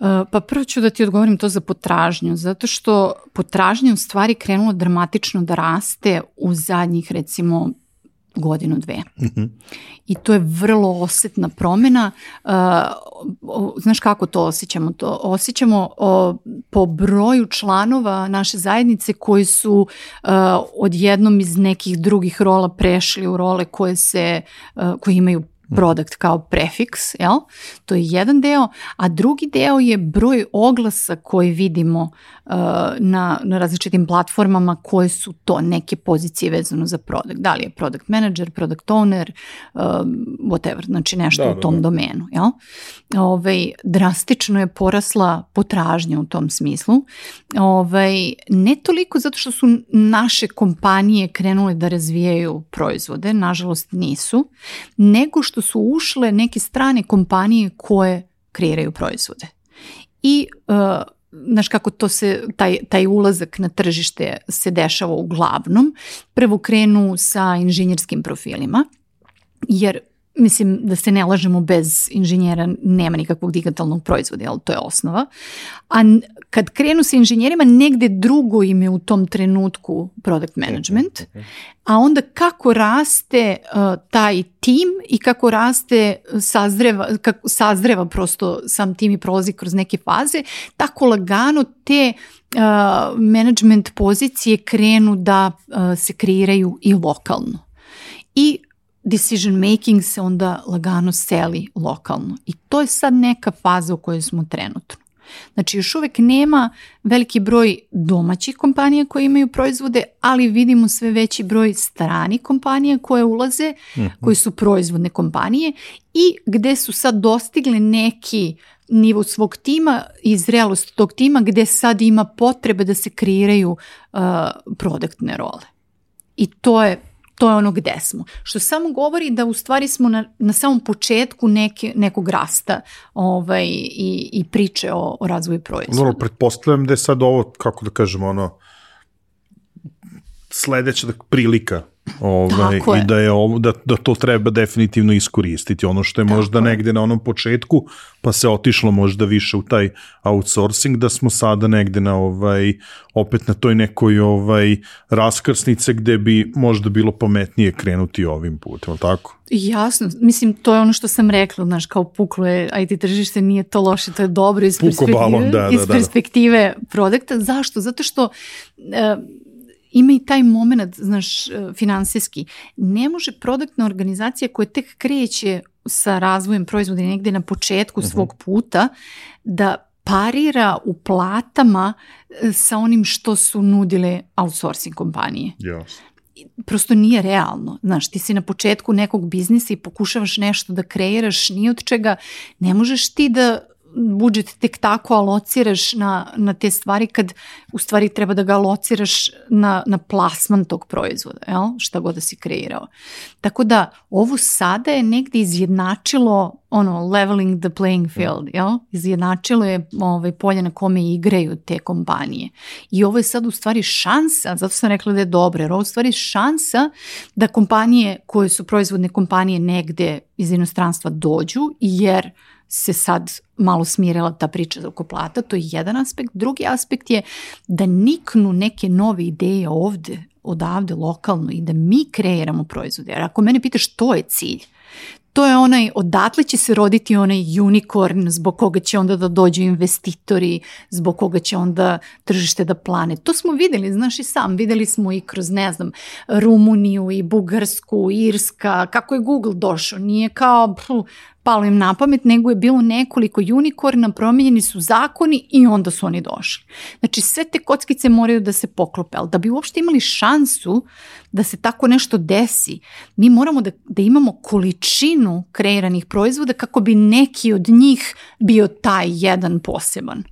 Uh, pa prvo ću da ti odgovorim to za potražnju, zato što potražnja u stvari krenula dramatično da raste u zadnjih recimo godinu, dve. Mm -hmm. I to je vrlo osetna promena. Uh, znaš kako to osjećamo? To osjećamo po broju članova naše zajednice koji su uh, odjednom iz nekih drugih rola prešli u role koje se, koje imaju product kao prefiks, jel? To je jedan deo, a drugi deo je broj oglasa koji vidimo uh, na, na različitim platformama koje su to neke pozicije vezano za product. Da li je product manager, product owner, uh, whatever, znači nešto da, u da, tom da, da. domenu, jel? Ove, ovaj, drastično je porasla potražnja u tom smislu. Ove, ovaj, ne toliko zato što su naše kompanije krenule da razvijaju proizvode, nažalost nisu, nego što što su ušle neke strane kompanije koje kreiraju proizvode. I uh, znaš kako to se, taj, taj ulazak na tržište se dešava uglavnom. Prvo krenu sa inženjerskim profilima, jer mislim da se ne lažemo bez inženjera nema nikakvog digitalnog proizvoda, ali to je osnova. A kad krenu sa inženjerima, negde drugo im je u tom trenutku product management, a onda kako raste uh, taj tim i kako raste sazreva, kako sazreva prosto sam tim i prolazi kroz neke faze, tako lagano te uh, management pozicije krenu da uh, se kreiraju i lokalno. I decision making se onda lagano seli lokalno. I to je sad neka faza u kojoj smo trenutno. Znači još uvek nema veliki broj domaćih kompanija koje imaju proizvode, ali vidimo sve veći broj stranih kompanija koje ulaze, mm -hmm. koji su proizvodne kompanije i gde su sad dostigle neki nivo svog tima i zrelost tog tima gde sad ima potrebe da se kreiraju uh, produktne role. I to je to je ono gde smo. Što samo govori da u stvari smo na, na samom početku neke, nekog rasta ovaj, i, i priče o, o razvoju proizvoda. Dobro, pretpostavljam da je sad ovo, kako da kažemo, ono, sledeća prilika Ovaj, I da, je ovo, da, da to treba definitivno iskoristiti. Ono što je Tako možda je. negde na onom početku, pa se otišlo možda više u taj outsourcing, da smo sada negde na ovaj, opet na toj nekoj ovaj, raskrsnice gde bi možda bilo pametnije krenuti ovim putem, tako? Jasno, mislim, to je ono što sam rekla, znaš, kao puklo je IT tržište, nije to loše, to je dobro iz perspektive, balon, da, da, iz da, perspektive da. produkta. Zašto? Zato što uh, ima i taj moment, znaš, e, finansijski. Ne može produktna organizacija koja tek kreće sa razvojem proizvoda negde na početku uh mhm. -huh. svog puta da parira u platama e, sa onim što su nudile outsourcing kompanije. Yes. Prosto nije realno. Znaš, ti si na početku nekog biznisa i pokušavaš nešto da kreiraš ni od čega. Ne možeš ti da budžet tek tako alociraš na, na te stvari kad u stvari treba da ga alociraš na, na plasman tog proizvoda, jel? šta god da si kreirao. Tako da ovo sada je negde izjednačilo ono leveling the playing field, jel? izjednačilo je ovaj, polje na kome igraju te kompanije. I ovo je sad u stvari šansa, zato sam rekla da je dobro, jer ovo je u stvari šansa da kompanije koje su proizvodne kompanije negde iz inostranstva dođu, jer se sad malo smirila ta priča oko plata, to je jedan aspekt. Drugi aspekt je da niknu neke nove ideje ovde, odavde, lokalno i da mi kreiramo proizvode. Jer ako mene pitaš što je cilj, to je onaj, odatle će se roditi onaj unicorn zbog koga će onda da dođu investitori, zbog koga će onda tržište da plane. To smo videli, znaš i sam, videli smo i kroz, ne znam, Rumuniju i Bugarsku, Irska, kako je Google došao, nije kao, pff, palo im na pamet, nego je bilo nekoliko unikorna, promenjeni su zakoni i onda su oni došli. Znači sve te kockice moraju da se poklope, ali da bi uopšte imali šansu da se tako nešto desi, mi moramo da, da imamo količinu kreiranih proizvoda kako bi neki od njih bio taj jedan poseban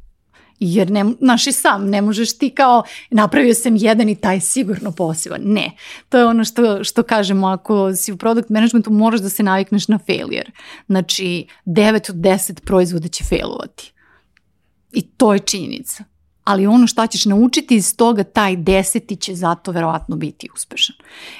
jer ne, naš i sam, ne možeš ti kao napravio sam jedan i taj sigurno poseban. Ne, to je ono što, što kažemo, ako si u product managementu moraš da se navikneš na failure. Znači, 9 od 10 proizvoda će failovati. I to je činjenica. Ali ono šta ćeš naučiti iz toga, taj deseti će zato verovatno biti uspešan.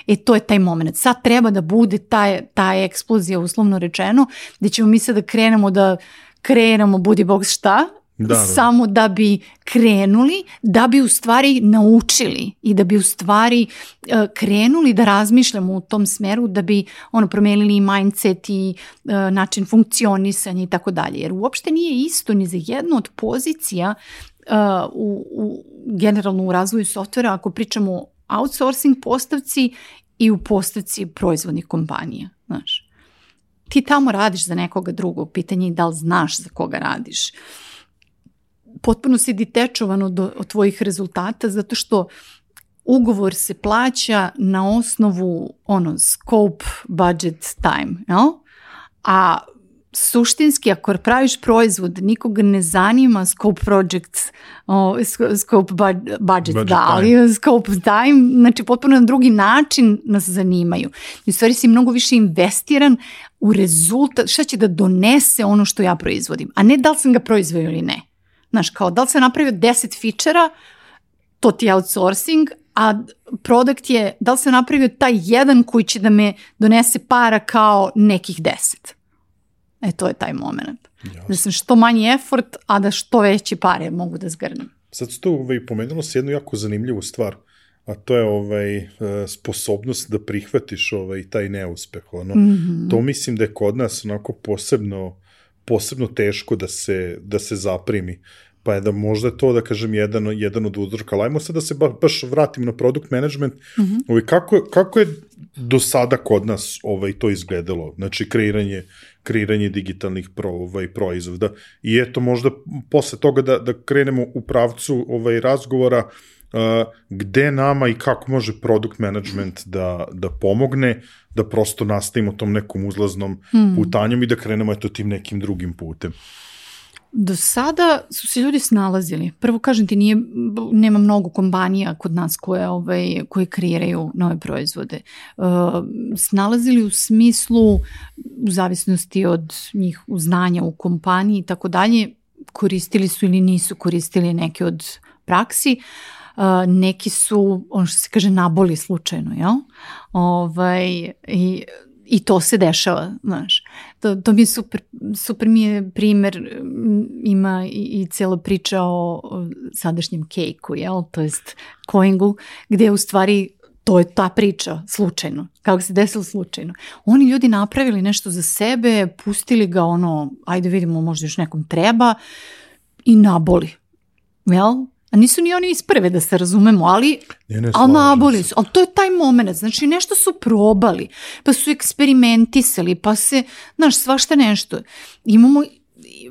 E to je taj moment. Sad treba da bude taj, taj eksplozija, uslovno rečeno, gde ćemo mi sad da krenemo da kreiramo budi bog šta, da, da. samo da bi krenuli, da bi u stvari naučili i da bi u stvari uh, krenuli da razmišljamo u tom smeru, da bi ono promenili i mindset i uh, način funkcionisanja i tako dalje. Jer uopšte nije isto ni za jednu od pozicija uh, u, u, generalno u razvoju softvera ako pričamo o outsourcing postavci i u postavci proizvodnih kompanija. Znaš. Ti tamo radiš za nekoga drugog, pitanje je da li znaš za koga radiš. Uh, potpuno si ditečovan od, od tvojih rezultata zato što ugovor se plaća na osnovu ono scope, budget, time, jel? A suštinski ako praviš proizvod nikoga ne zanima scope project o, scope budget, budget da, ali scope time znači potpuno na drugi način nas zanimaju. I u stvari si mnogo više investiran u rezultat šta će da donese ono što ja proizvodim a ne da li sam ga proizvodio ili ne Znaš, kao da li se napravio 10 fičera, to ti je outsourcing, a produkt je da li se napravio taj jedan koji će da me donese para kao nekih 10. E, to je taj moment. Jasne. Da sam što manji effort, a da što veće pare mogu da zgrnem. Sad ste ovaj, pomenula se jednu jako zanimljivu stvar, a to je ovaj, e, sposobnost da prihvatiš ovaj, taj neuspeh. Ono. Mm -hmm. To mislim da je kod nas onako posebno posebno teško da se, da se zaprimi. Pa je da možda to, da kažem, jedan, jedan od uzroka. Lajmo se da se ba, baš vratim na product management. Mm -hmm. ovaj, kako, kako je do sada kod nas ovaj, to izgledalo? Znači, kreiranje, kreiranje digitalnih pro, ovaj, proizvoda. I eto, možda posle toga da, da krenemo u pravcu ovaj, razgovora uh, uh, gde nama i kako može product management da, da pomogne da prosto nastavimo tom nekom uzlaznom hmm. putanjom i da krenemo eto tim nekim drugim putem. Do sada su se ljudi snalazili. Prvo kažem ti, nije, nema mnogo kompanija kod nas koje, ovaj, koje kreiraju nove proizvode. Uh, snalazili u smislu, u zavisnosti od njih znanja u kompaniji i tako dalje, koristili su ili nisu koristili neke od praksi, neki su, ono što se kaže, naboli slučajno, jel? Ovaj, i, I to se dešava, znaš. To, to mi je super, super mi je primer, ima i, i cijela priča o, o sadašnjem kejku, jel? To jest Coingu, gde u stvari to je ta priča slučajno, kako se desilo slučajno. Oni ljudi napravili nešto za sebe, pustili ga ono, ajde vidimo možda još nekom treba i naboli. Jel? A nisu ni oni iz prve da se razumemo, ali, ne, ne, ali naboli su. Ali to je taj moment, znači nešto su probali, pa su eksperimentisali, pa se, znaš, svašta nešto. Imamo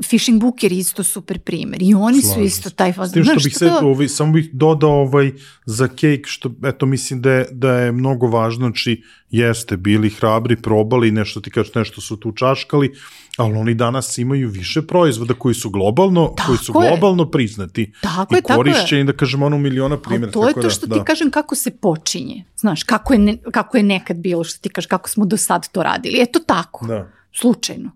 Fishing Booker isto super primer i oni Slažim. su isto taj faz. Tim što bih se, to... ovaj, samo bih dodao ovaj, za cake, što eto mislim da je, da je mnogo važno, znači jeste bili hrabri, probali, nešto ti kažeš, nešto su tu čaškali, ali oni danas imaju više proizvoda koji su globalno, tako koji su je. globalno priznati tako i korišćeni, da kažem, ono miliona primjera. to je to da, što da, ti kažem kako se počinje. Znaš, kako je, ne, kako je nekad bilo, što ti kažeš, kako smo do sad to radili. Eto tako, da. slučajno.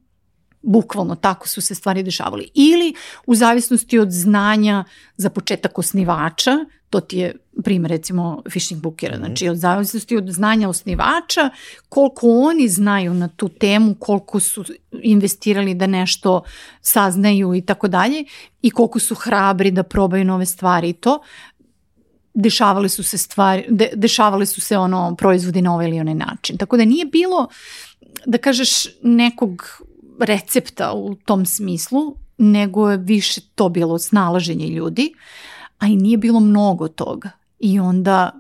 Bukvalno tako su se stvari dešavali. Ili u zavisnosti od znanja za početak osnivača, to ti je primjer recimo phishing bookera, -hmm. znači od zavisnosti od znanja osnivača, koliko oni znaju na tu temu, koliko su investirali da nešto saznaju i tako dalje i koliko su hrabri da probaju nove stvari i to, dešavale su se stvari, de, dešavale su se ono proizvodi na ovaj ili onaj način. Tako da nije bilo da kažeš, nekog recepta u tom smislu, nego je više to bilo snalaženje ljudi, a i nije bilo mnogo toga. I onda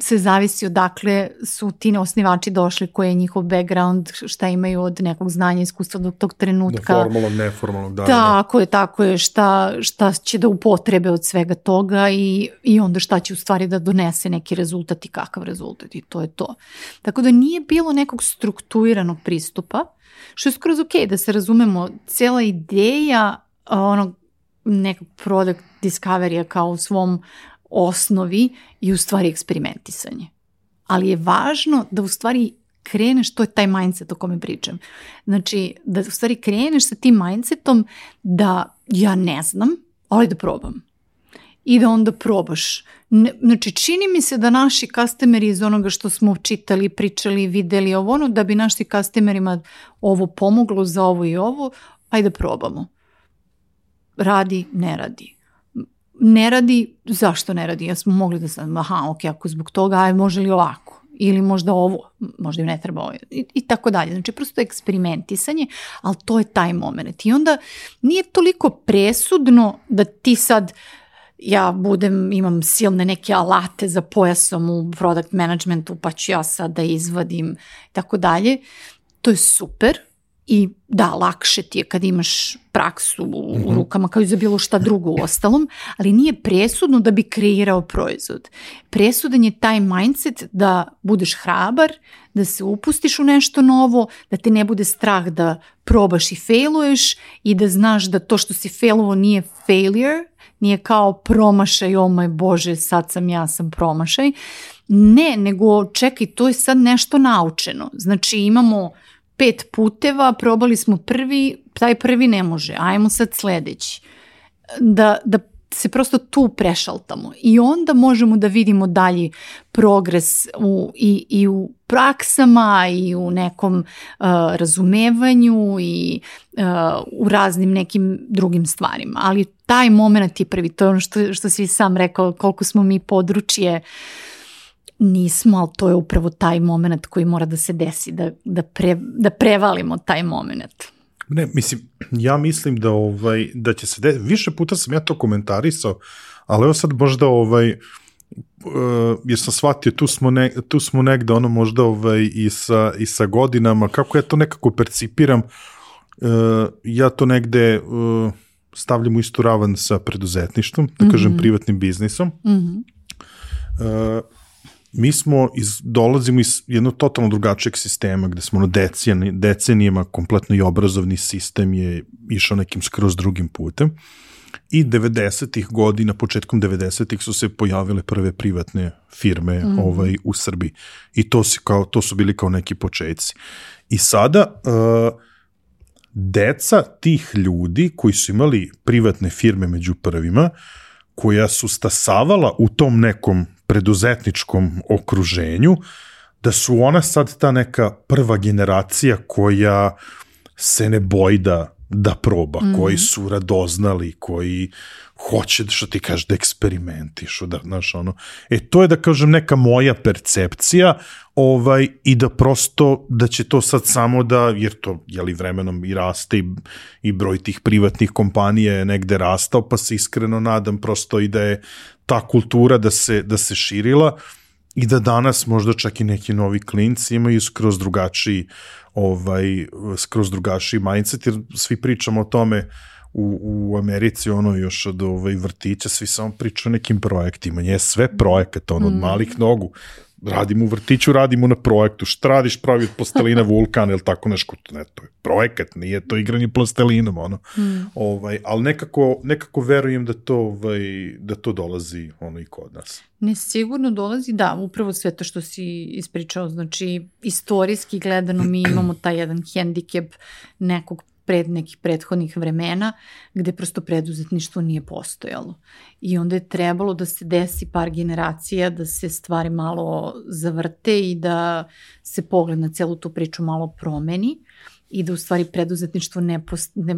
se zavisi odakle su ti osnivači došli, koji je njihov background, šta imaju od nekog znanja, iskustva do tog trenutka. Do formalnog, neformalnog, da. Tako da. je, tako je, šta, šta će da upotrebe od svega toga i, i onda šta će u stvari da donese neki rezultat i kakav rezultat i to je to. Tako da nije bilo nekog strukturiranog pristupa, što je skroz ok, da se razumemo, cijela ideja onog nekog product discovery kao u svom osnovi i u stvari eksperimentisanje. Ali je važno da u stvari kreneš, to je taj mindset o kome pričam. Znači, da u stvari kreneš sa tim mindsetom da ja ne znam, ali da probam. I da onda probaš. Ne, znači, čini mi se da naši customeri iz onoga što smo čitali, pričali, videli ovo ono, da bi naši customerima ovo pomoglo za ovo i ovo, ajde da probamo. Radi, ne radi ne radi, zašto ne radi? Ja smo mogli da sam, aha, ok, ako zbog toga, aj može li ovako? Ili možda ovo, možda im ne treba ovo, i, i tako dalje. Znači, prosto eksperimentisanje, ali to je taj moment. I onda nije toliko presudno da ti sad, ja budem, imam silne neke alate za pojasom u product managementu, pa ću ja sad da izvadim tako dalje. To je super, I da, lakše ti je kad imaš praksu u, u mhm. rukama kao i za bilo šta drugo u ostalom, ali nije presudno da bi kreirao proizvod. Presudan je taj mindset da budeš hrabar, da se upustiš u nešto novo, da te ne bude strah da probaš i failuješ i da znaš da to što si failovo nije failure, nije kao promašaj, o moj Bože, sad sam ja sam promašaj. Ne, nego čekaj, to je sad nešto naučeno. Znači imamo pet puteva, probali smo prvi, taj prvi ne može, ajmo sad sledeći. Da, da se prosto tu prešaltamo i onda možemo da vidimo dalji progres u, i, i u praksama i u nekom uh, razumevanju i uh, u raznim nekim drugim stvarima. Ali taj moment je prvi, to je ono što, što si sam rekao, koliko smo mi područje uh, nismo, ali to je upravo taj moment koji mora da se desi, da, da, pre, da prevalimo taj moment. Ne, mislim, ja mislim da ovaj da će se de... više puta sam ja to komentarisao, ali evo sad možda ovaj uh, jer sam shvatio tu smo, ne, tu smo negde ono možda ovaj i sa, i sa godinama kako ja to nekako percipiram uh, ja to negde uh, stavljam u istu ravan sa preduzetništvom, da mm -hmm. kažem privatnim biznisom. Mm -hmm. uh, mi smo iz, dolazimo iz jednog totalno drugačijeg sistema gde smo na decenijama, decenijama kompletno i obrazovni sistem je išao nekim skroz drugim putem i 90-ih godina, početkom 90-ih su se pojavile prve privatne firme mm. ovaj, u Srbiji i to, si kao, to su bili kao neki početci. I sada uh, deca tih ljudi koji su imali privatne firme među prvima, koja su stasavala u tom nekom preduzetničkom okruženju, da su ona sad ta neka prva generacija koja se ne boji da, da proba, mm -hmm. koji su radoznali, koji hoće da što ti kažeš da eksperimentišu, da, znaš, ono. E, to je da kažem neka moja percepcija, ovaj, i da prosto, da će to sad samo da, jer to, jeli, vremenom i raste i, i broj tih privatnih kompanija je negde rastao, pa se iskreno nadam prosto i da je ta kultura da se, da se širila i da danas možda čak i neki novi klinci imaju skroz drugačiji ovaj, skroz drugačiji mindset, jer svi pričamo o tome u, u Americi, ono još od ovaj, vrtića, svi samo pričaju o nekim projektima, nje sve projekat, ono, od mm. malih nogu, radim u vrtiću, radimo na projektu, šta radiš pravi od plastelina vulkan ili tako nešto, ne, to je projekat, nije to igranje plastelinom, ono. Mm. Ovaj, ali nekako, nekako verujem da to, ovaj, da to dolazi ono i kod nas. Ne, sigurno dolazi, da, upravo sve to što si ispričao, znači, istorijski gledano mi imamo taj jedan hendikep nekog pred nekih prethodnih vremena gde prosto preduzetništvo nije postojalo. I onda je trebalo da se desi par generacija, da se stvari malo zavrte i da se pogled na celu tu priču malo promeni i da u stvari preduzetništvo ne, post, ne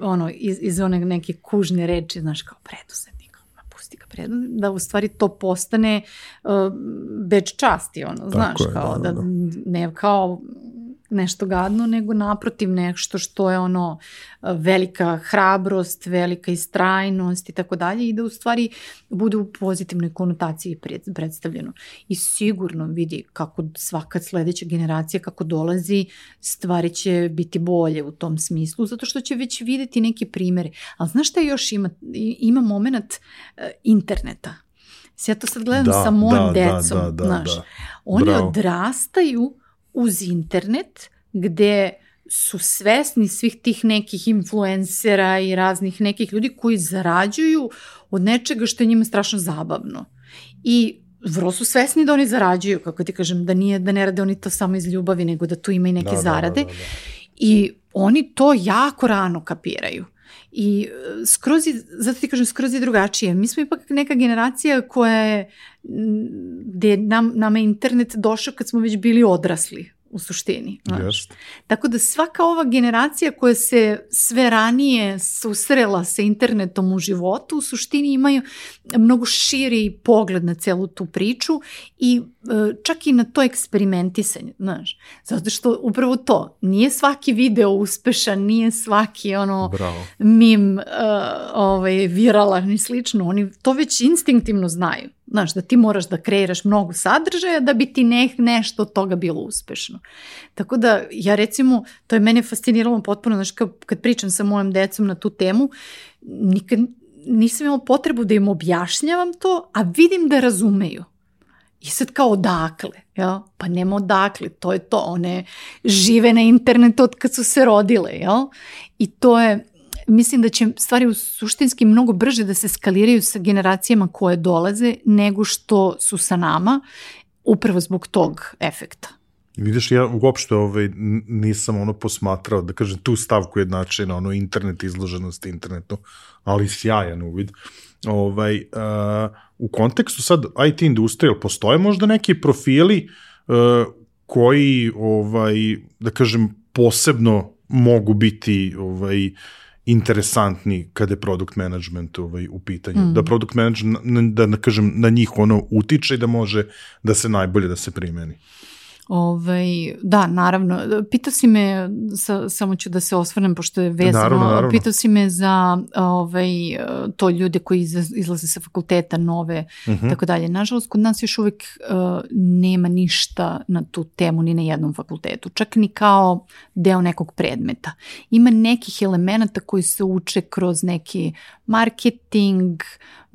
ono, iz, iz one neke kužne reči, znaš, kao preduzetnik, pusti ga da u stvari to postane uh, beč časti, ono, Tako znaš, je, kao da, da, da. ne kao nešto gadno, nego naprotiv nešto što je ono velika hrabrost, velika istrajnost i tako dalje i da u stvari bude u pozitivnoj konotaciji predstavljeno. I sigurno vidi kako svaka sledeća generacija kako dolazi, stvari će biti bolje u tom smislu, zato što će već videti neki primere. Ali znaš šta još ima? Ima moment interneta. Ja to sad gledam da, sa mojim da, da decom, da, da, znaš. Da. Oni Bravo. odrastaju uz internet gde su svesni svih tih nekih influencera i raznih nekih ljudi koji zarađuju od nečega što je njima strašno zabavno. I vrlo su svesni da oni zarađuju, kako ti kažem, da nije da ne rade oni to samo iz ljubavi, nego da tu ima i neke da, zarade. Da, da, da, da. I oni to jako rano kapiraju. I e, skroz je, zato ti kažem, skroz je drugačije. Mi smo ipak neka generacija koja je, gde nam, nama je internet došao kad smo već bili odrasli u suštini. Yes. Tako da svaka ova generacija koja se sve ranije susrela sa internetom u životu, u suštini imaju mnogo širi pogled na celu tu priču i e, čak i na to eksperimentisanje, znaš. Zato što upravo to, nije svaki video uspešan, nije svaki ono Bravo. mim uh, ovaj, viralan i slično, oni to već instinktivno znaju. Znaš, da ti moraš da kreiraš mnogo sadržaja da bi ti ne, nešto od toga bilo uspešno. Tako da, ja recimo, to je mene fasciniralo potpuno, znaš, kad, kad pričam sa mojom decom na tu temu, nikad nisam imala potrebu da im objašnjavam to, a vidim da razumeju. I sad kao odakle, jel? Pa nema odakle, to je to, one žive na internetu od kad su se rodile, jel? I to je, mislim da će stvari u suštinski mnogo brže da se skaliraju sa generacijama koje dolaze nego što su sa nama, upravo zbog tog efekta. Vidiš, ja uopšte ovaj, nisam ono posmatrao, da kažem, tu stavku jednačina, ono internet, izloženost internetu, ali sjajan uvid. Ovaj, uh, u kontekstu sad IT industrije, postoje možda neki profili uh, koji, ovaj, da kažem, posebno mogu biti ovaj, interesantni kada je product management ovaj, u pitanju. Mm. Da product management, da, da kažem, na njih ono utiče i da može da se najbolje da se primeni. Ovaj, da, naravno. Pitao si me, sa, samo ću da se osvrnem, pošto je vezano, naravno, naravno. pitao si me za ovaj, to ljude koji izlaze sa fakulteta nove, uh mhm. -huh. tako dalje. Nažalost, kod nas još uvek uh, nema ništa na tu temu ni na jednom fakultetu, čak ni kao deo nekog predmeta. Ima nekih elemenata koji se uče kroz neki marketing,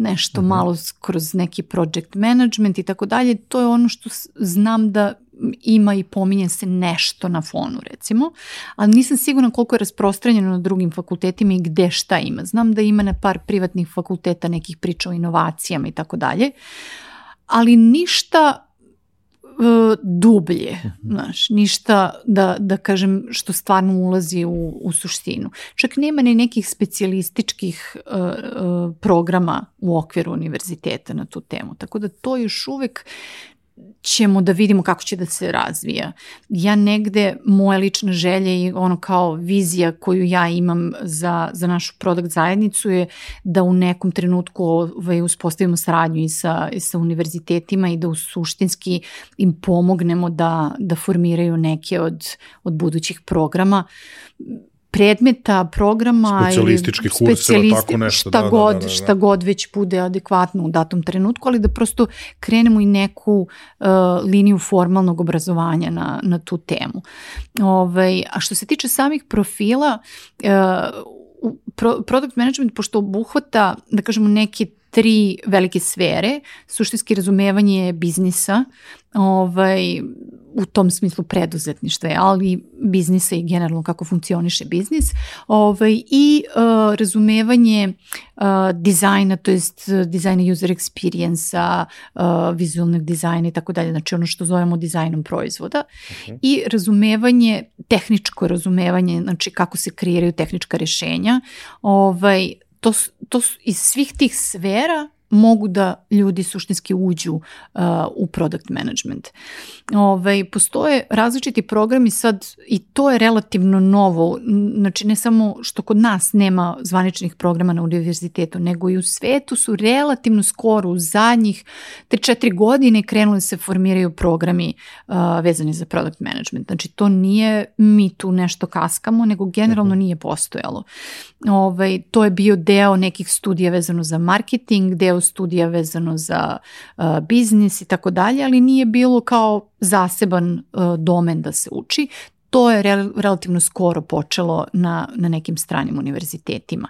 nešto uh mhm. -huh. malo kroz neki project management i tako dalje. To je ono što znam da ima i pominje se nešto na fonu recimo, ali nisam sigurna koliko je rasprostranjeno na drugim fakultetima i gde šta ima. Znam da ima na par privatnih fakulteta nekih priča o inovacijama i tako dalje, ali ništa dublje, mhm. znaš, ništa da, da kažem što stvarno ulazi u, u suštinu. Čak nema ni nekih specijalističkih uh, uh, programa u okviru univerziteta na tu temu, tako da to još uvek ćemo da vidimo kako će da se razvija. Ja negde, moja lična želja i ono kao vizija koju ja imam za, za našu produkt zajednicu je da u nekom trenutku ovaj, uspostavimo saradnju i sa, i sa univerzitetima i da u suštinski im pomognemo da, da formiraju neke od, od budućih programa predmeta, programa specijalistički kurseva, tako nešto. Šta, da, god, da, da, da. šta god već bude adekvatno u datom trenutku, ali da prosto krenemo i neku uh, liniju formalnog obrazovanja na, na tu temu. Ovaj, a što se tiče samih profila, uh, pro, product management, pošto obuhvata, da kažemo, neke tri velike sfere, suštinski razumevanje biznisa, ovaj, u tom smislu preduzetništva, ali biznisa i generalno kako funkcioniše biznis, ovaj, i uh, razumevanje uh, dizajna, to jest dizajna user experience-a, uh, vizualnog dizajna i tako dalje, znači ono što zovemo dizajnom proizvoda, okay. i razumevanje, tehničko razumevanje, znači kako se kreiraju tehnička rešenja, ovaj, to, to iz svih tih sfera mogu da ljudi suštinski uđu uh, u product management. Ovaj, postoje različiti programi sad i to je relativno novo, znači ne samo što kod nas nema zvaničnih programa na univerzitetu, nego i u svetu su relativno skoro u zadnjih 3-4 godine krenuli se formiraju programi uh, vezani za product management. Znači to nije mi tu nešto kaskamo, nego generalno mhm. nije postojalo. Ovaj, to je bio deo nekih studija vezano za marketing, deo studija vezano za biznis i tako dalje, ali nije bilo kao zaseban domen da se uči to je re, relativno skoro počelo na, na nekim stranim univerzitetima.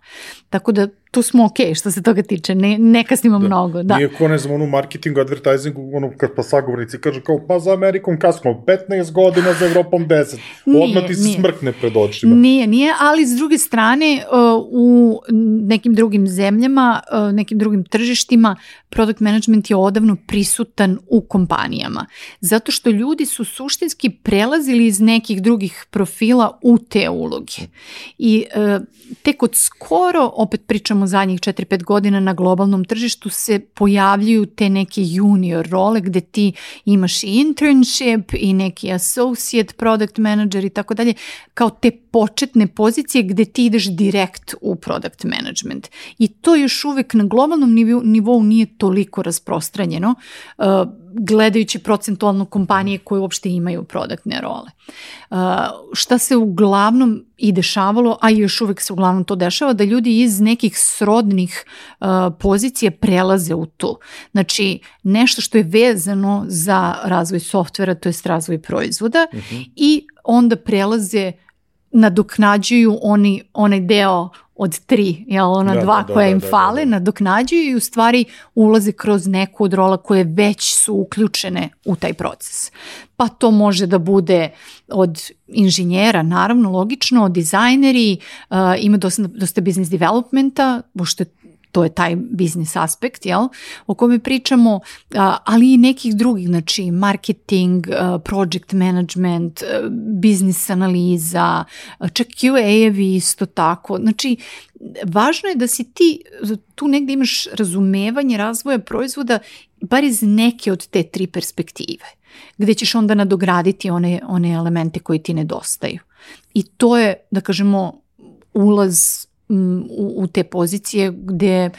Tako da tu smo ok što se toga tiče, ne, ne kasnimo da. mnogo. Da. Nije ko ne znam, ono marketingu, advertisingu, ono kad pa sagovornici kaže kao pa za Amerikom kasno 15 godina, za Evropom 10. Nije, Odmah ti se nije. smrkne pred očima. Nije, nije, ali s druge strane uh, u nekim drugim zemljama, uh, nekim drugim tržištima, product management je odavno prisutan u kompanijama. Zato što ljudi su suštinski prelazili iz nekih drugih profila u te uloge. I uh, tek od skoro, opet pričamo pričamo zadnjih 4-5 godina na globalnom tržištu se pojavljuju te neke junior role gde ti imaš i internship i neki associate product manager i tako dalje, kao te početne pozicije gde ti ideš direkt u product management. I to još uvek na globalnom nivou, nivou nije toliko rasprostranjeno. Uh, gledajući procentualno kompanije koje uopšte imaju produktne role. Uh, šta se uglavnom i dešavalo, a još uvek se uglavnom to dešava, da ljudi iz nekih srodnih uh, pozicija prelaze u to. Znači, nešto što je vezano za razvoj softvera, to je razvoj proizvoda uh mhm. -huh. i onda prelaze nadoknađuju oni, onaj deo od tri, jel, ona da, dva da, koja da, im da, fale, da, da. nadoknađuju i u stvari ulaze kroz neku od rola koje već su uključene u taj proces. Pa to može da bude od inženjera, naravno, logično, od dizajneri, uh, ima dosta, dosta business developmenta, pošto to je taj biznis aspekt, jel, o kome pričamo, ali i nekih drugih, znači marketing, project management, biznis analiza, čak QA-evi isto tako, znači važno je da si ti tu negde imaš razumevanje razvoja proizvoda bar iz neke od te tri perspektive, gde ćeš onda nadograditi one, one elemente koji ti nedostaju. I to je, da kažemo, ulaz u, u te pozicije gde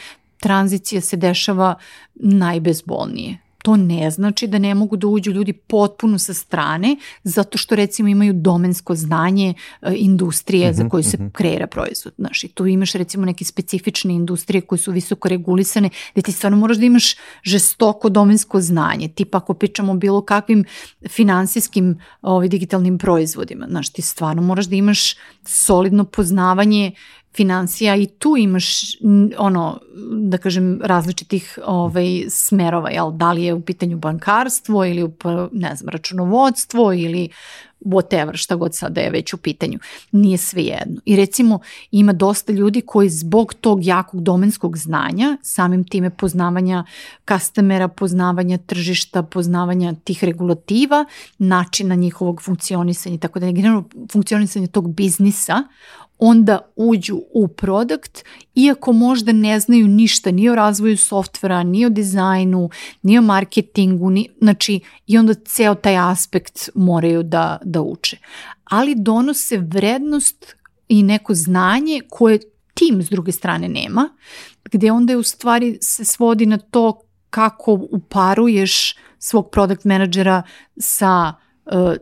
tranzicija se dešava najbezbolnije. To ne znači da ne mogu da uđu ljudi potpuno sa strane, zato što recimo imaju domensko znanje e, industrije za mhm, koju se mhm. kreira proizvod. Znaš, i tu imaš recimo neke specifične industrije koje su visoko regulisane, gde ti stvarno moraš da imaš žestoko domensko znanje. Tipa ako pričamo o bilo kakvim finansijskim ovaj, digitalnim proizvodima, znaš, ti stvarno moraš da imaš solidno poznavanje financija i tu imaš ono da kažem različitih ovaj smerova jel da li je u pitanju bankarstvo ili u ne znam računovodstvo ili whatever, šta god sada je već u pitanju. Nije sve jedno. I recimo ima dosta ljudi koji zbog tog jakog domenskog znanja, samim time poznavanja customera, poznavanja tržišta, poznavanja tih regulativa, načina njihovog funkcionisanja tako da generalno funkcionisanje tog biznisa, onda uđu u produkt, iako možda ne znaju ništa ni o razvoju softvera, ni o dizajnu, ni o marketingu, ni, znači i onda ceo taj aspekt moraju da, da uče. Ali donose vrednost i neko znanje koje tim s druge strane nema, gde onda je u stvari se svodi na to kako uparuješ svog product menadžera sa uh,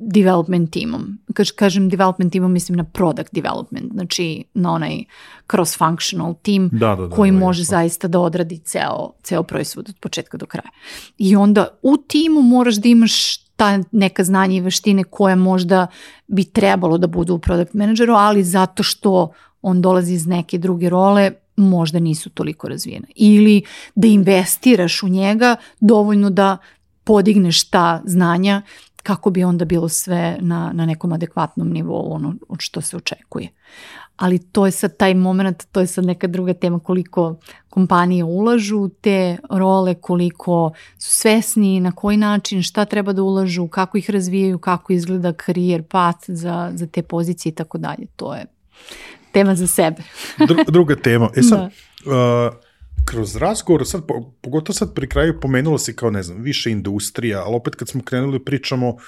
development timom. Kaž, kažem development timom, mislim na product development, znači na onaj cross-functional tim da, da, da, koji da, može zaista da odradi ceo, ceo proizvod od početka do kraja. I onda u timu moraš da imaš ta neka znanja i veštine koje možda bi trebalo da budu u product manageru, ali zato što on dolazi iz neke druge role, možda nisu toliko razvijene. Ili da investiraš u njega dovoljno da podigneš ta znanja kako bi onda bilo sve na, na nekom adekvatnom nivou ono od što se očekuje. Ali to je sad taj moment, to je sad neka druga tema koliko kompanije ulažu u te role, koliko su svesni na koji način, šta treba da ulažu, kako ih razvijaju, kako izgleda karijer, path za, za te pozicije i tako dalje. To je tema za sebe. druga tema. E sad, da. uh, kroz razgovor, sad, pogotovo sad pri kraju pomenulo se kao, ne znam, više industrija, ali opet kad smo krenuli pričamo uh,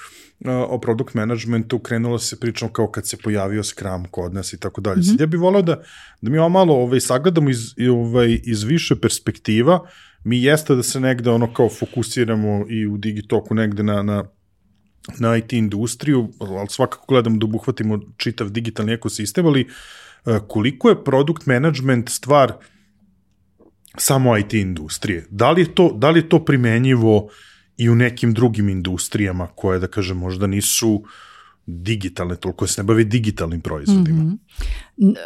o product managementu, krenulo se pričamo kao kad se pojavio Scrum kod nas i tako dalje. Sad ja bih volao da, da mi ovo malo ovaj, sagledamo iz, ovaj, iz više perspektiva, mi jeste da se negde ono kao fokusiramo i u Digitoku negde na, na na IT industriju, ali svakako gledamo da obuhvatimo čitav digitalni ekosistem, ali koliko je product management stvar uh, samo IT industrije. Da li je to, da li je to primenjivo i u nekim drugim industrijama koje, da kažem, možda nisu digitalne, toliko se ne bavi digitalnim proizvodima. Mm -hmm.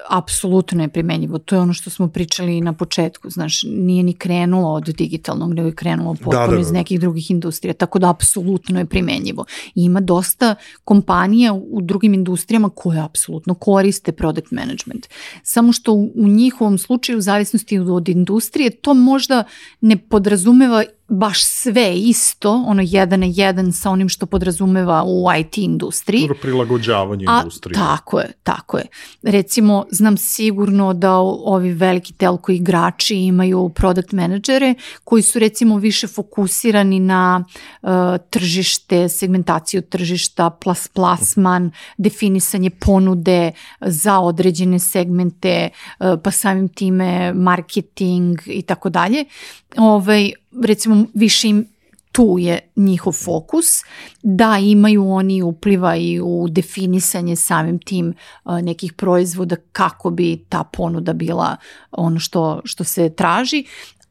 Apsolutno je primenjivo. To je ono što smo pričali na početku. Znaš, nije ni krenulo od digitalnog, nego je krenulo potpuno da, da, da. iz nekih drugih industrija. Tako da apsolutno je primenjivo. I ima dosta kompanija u drugim industrijama koje apsolutno koriste product management. Samo što u, njihovom slučaju, u zavisnosti od industrije, to možda ne podrazumeva baš sve isto, ono jedan na jedan sa onim što podrazumeva u IT industriji. Prilagođavanje A, industrije. Tako je, tako je. Recimo, znam sigurno da ovi veliki telko igrači imaju product menadžere koji su recimo više fokusirani na uh, tržište, segmentaciju tržišta, plas, plasman, definisanje ponude za određene segmente, uh, pa samim time marketing i tako dalje. Ovaj, recimo više im tu je njihov fokus, da imaju oni upliva i u definisanje samim tim nekih proizvoda kako bi ta ponuda bila ono što, što se traži,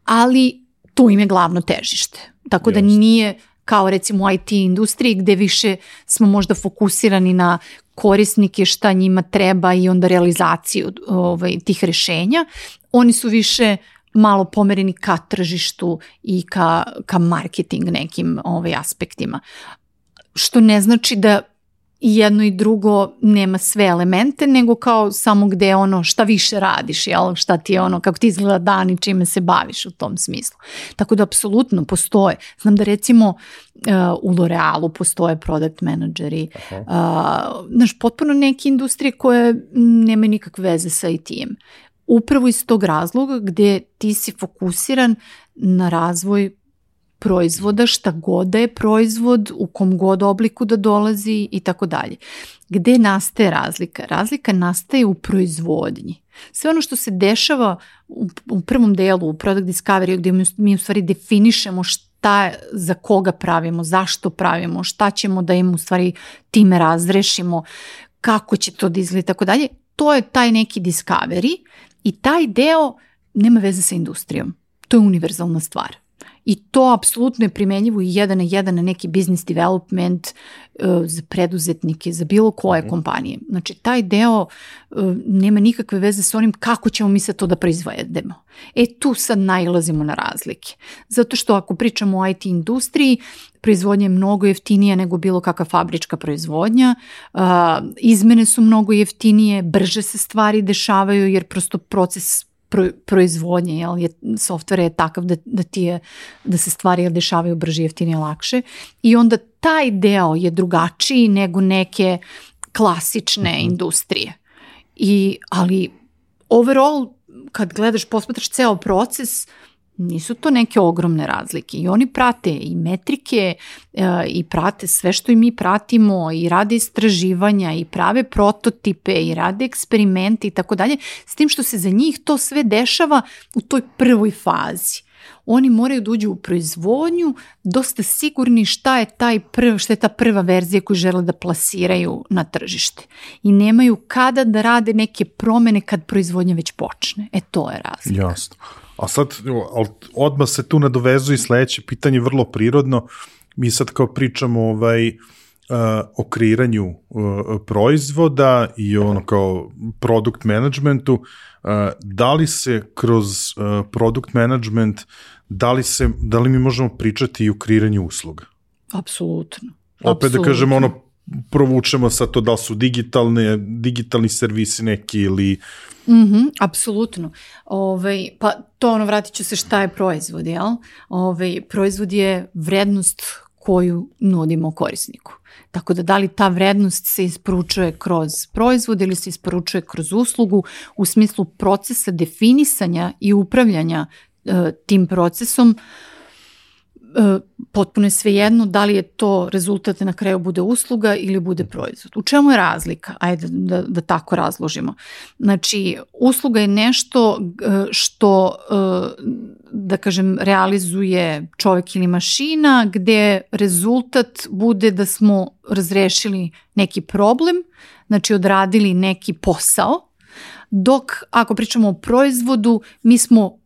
ali tu im je glavno težište. Tako da nije kao recimo u IT industriji gde više smo možda fokusirani na korisnike šta njima treba i onda realizaciju ovaj, tih rešenja. Oni su više malo pomereni ka tržištu i ka, ka marketing nekim ovaj, aspektima. Što ne znači da i jedno i drugo nema sve elemente, nego kao samo gde ono šta više radiš, jel? šta ti je ono, kako ti izgleda dan i čime se baviš u tom smislu. Tako da apsolutno postoje. Znam da recimo uh, u L'Orealu postoje product menadžeri, uh, znaš, potpuno neke industrije koje nema nikakve veze sa IT-em upravo iz tog razloga gde ti si fokusiran na razvoj proizvoda, šta god da je proizvod, u kom god obliku da dolazi i tako dalje. Gde nastaje razlika? Razlika nastaje u proizvodnji. Sve ono što se dešava u, prvom delu, u Product Discovery, mi, mi u stvari definišemo šta, za koga pravimo, zašto pravimo, šta ćemo da im u stvari time razrešimo, kako će to da izgleda i tako dalje, to je taj neki discovery I taj deo nema veze sa industrijom. To je univerzalna stvar. I to apsolutno je primenjivo i jedan na jedan na neki business development uh, za preduzetnike, za bilo koje mm. kompanije. Znači, taj deo uh, nema nikakve veze sa onim kako ćemo mi sad to da proizvedemo. E, tu sad najlazimo na razlike. Zato što ako pričamo o IT industriji, proizvodnja je mnogo jeftinija nego bilo kakva fabrička proizvodnja, uh, izmene su mnogo jeftinije, brže se stvari dešavaju jer prosto proces pro, proizvodnje, jel, je, software je takav da, da, ti je, da se stvari dešavaju brže, jeftinije, lakše i onda taj deo je drugačiji nego neke klasične mm -hmm. industrije. I, ali overall, kad gledaš, posmatraš ceo proces, uh, nisu to neke ogromne razlike i oni prate i metrike e, i prate sve što i mi pratimo i rade istraživanja i prave prototipe i rade eksperimente i tako dalje, s tim što se za njih to sve dešava u toj prvoj fazi. Oni moraju da uđu u proizvodnju, dosta sigurni šta je, taj prv, šta je ta prva verzija koju žele da plasiraju na tržište. I nemaju kada da rade neke promene kad proizvodnja već počne. E to je razlika. Jasno. A sad, odmah se tu nadovezuje i sledeće pitanje, vrlo prirodno. Mi sad kao pričamo ovaj, o kreiranju uh, proizvoda i ono kao product managementu, da li se kroz uh, product management, da li, se, da li mi možemo pričati i o kreiranju usluga? Apsolutno. Opet Absolutno. da kažemo ono, provučemo sa to da li su digitalne, digitalni servisi neki ili Mm -hmm, apsolutno. Ove, ovaj, pa to ono, vratit ću se šta je proizvod, jel? Ove, ovaj, proizvod je vrednost koju nudimo korisniku. Tako da da li ta vrednost se isporučuje kroz proizvod ili se isporučuje kroz uslugu u smislu procesa definisanja i upravljanja tim procesom, e, potpuno je svejedno da li je to rezultat na kraju bude usluga ili bude proizvod. U čemu je razlika? Ajde da, da tako razložimo. Znači, usluga je nešto e, što, e, da kažem, realizuje čovek ili mašina, gde rezultat bude da smo razrešili neki problem, znači odradili neki posao, dok ako pričamo o proizvodu, mi smo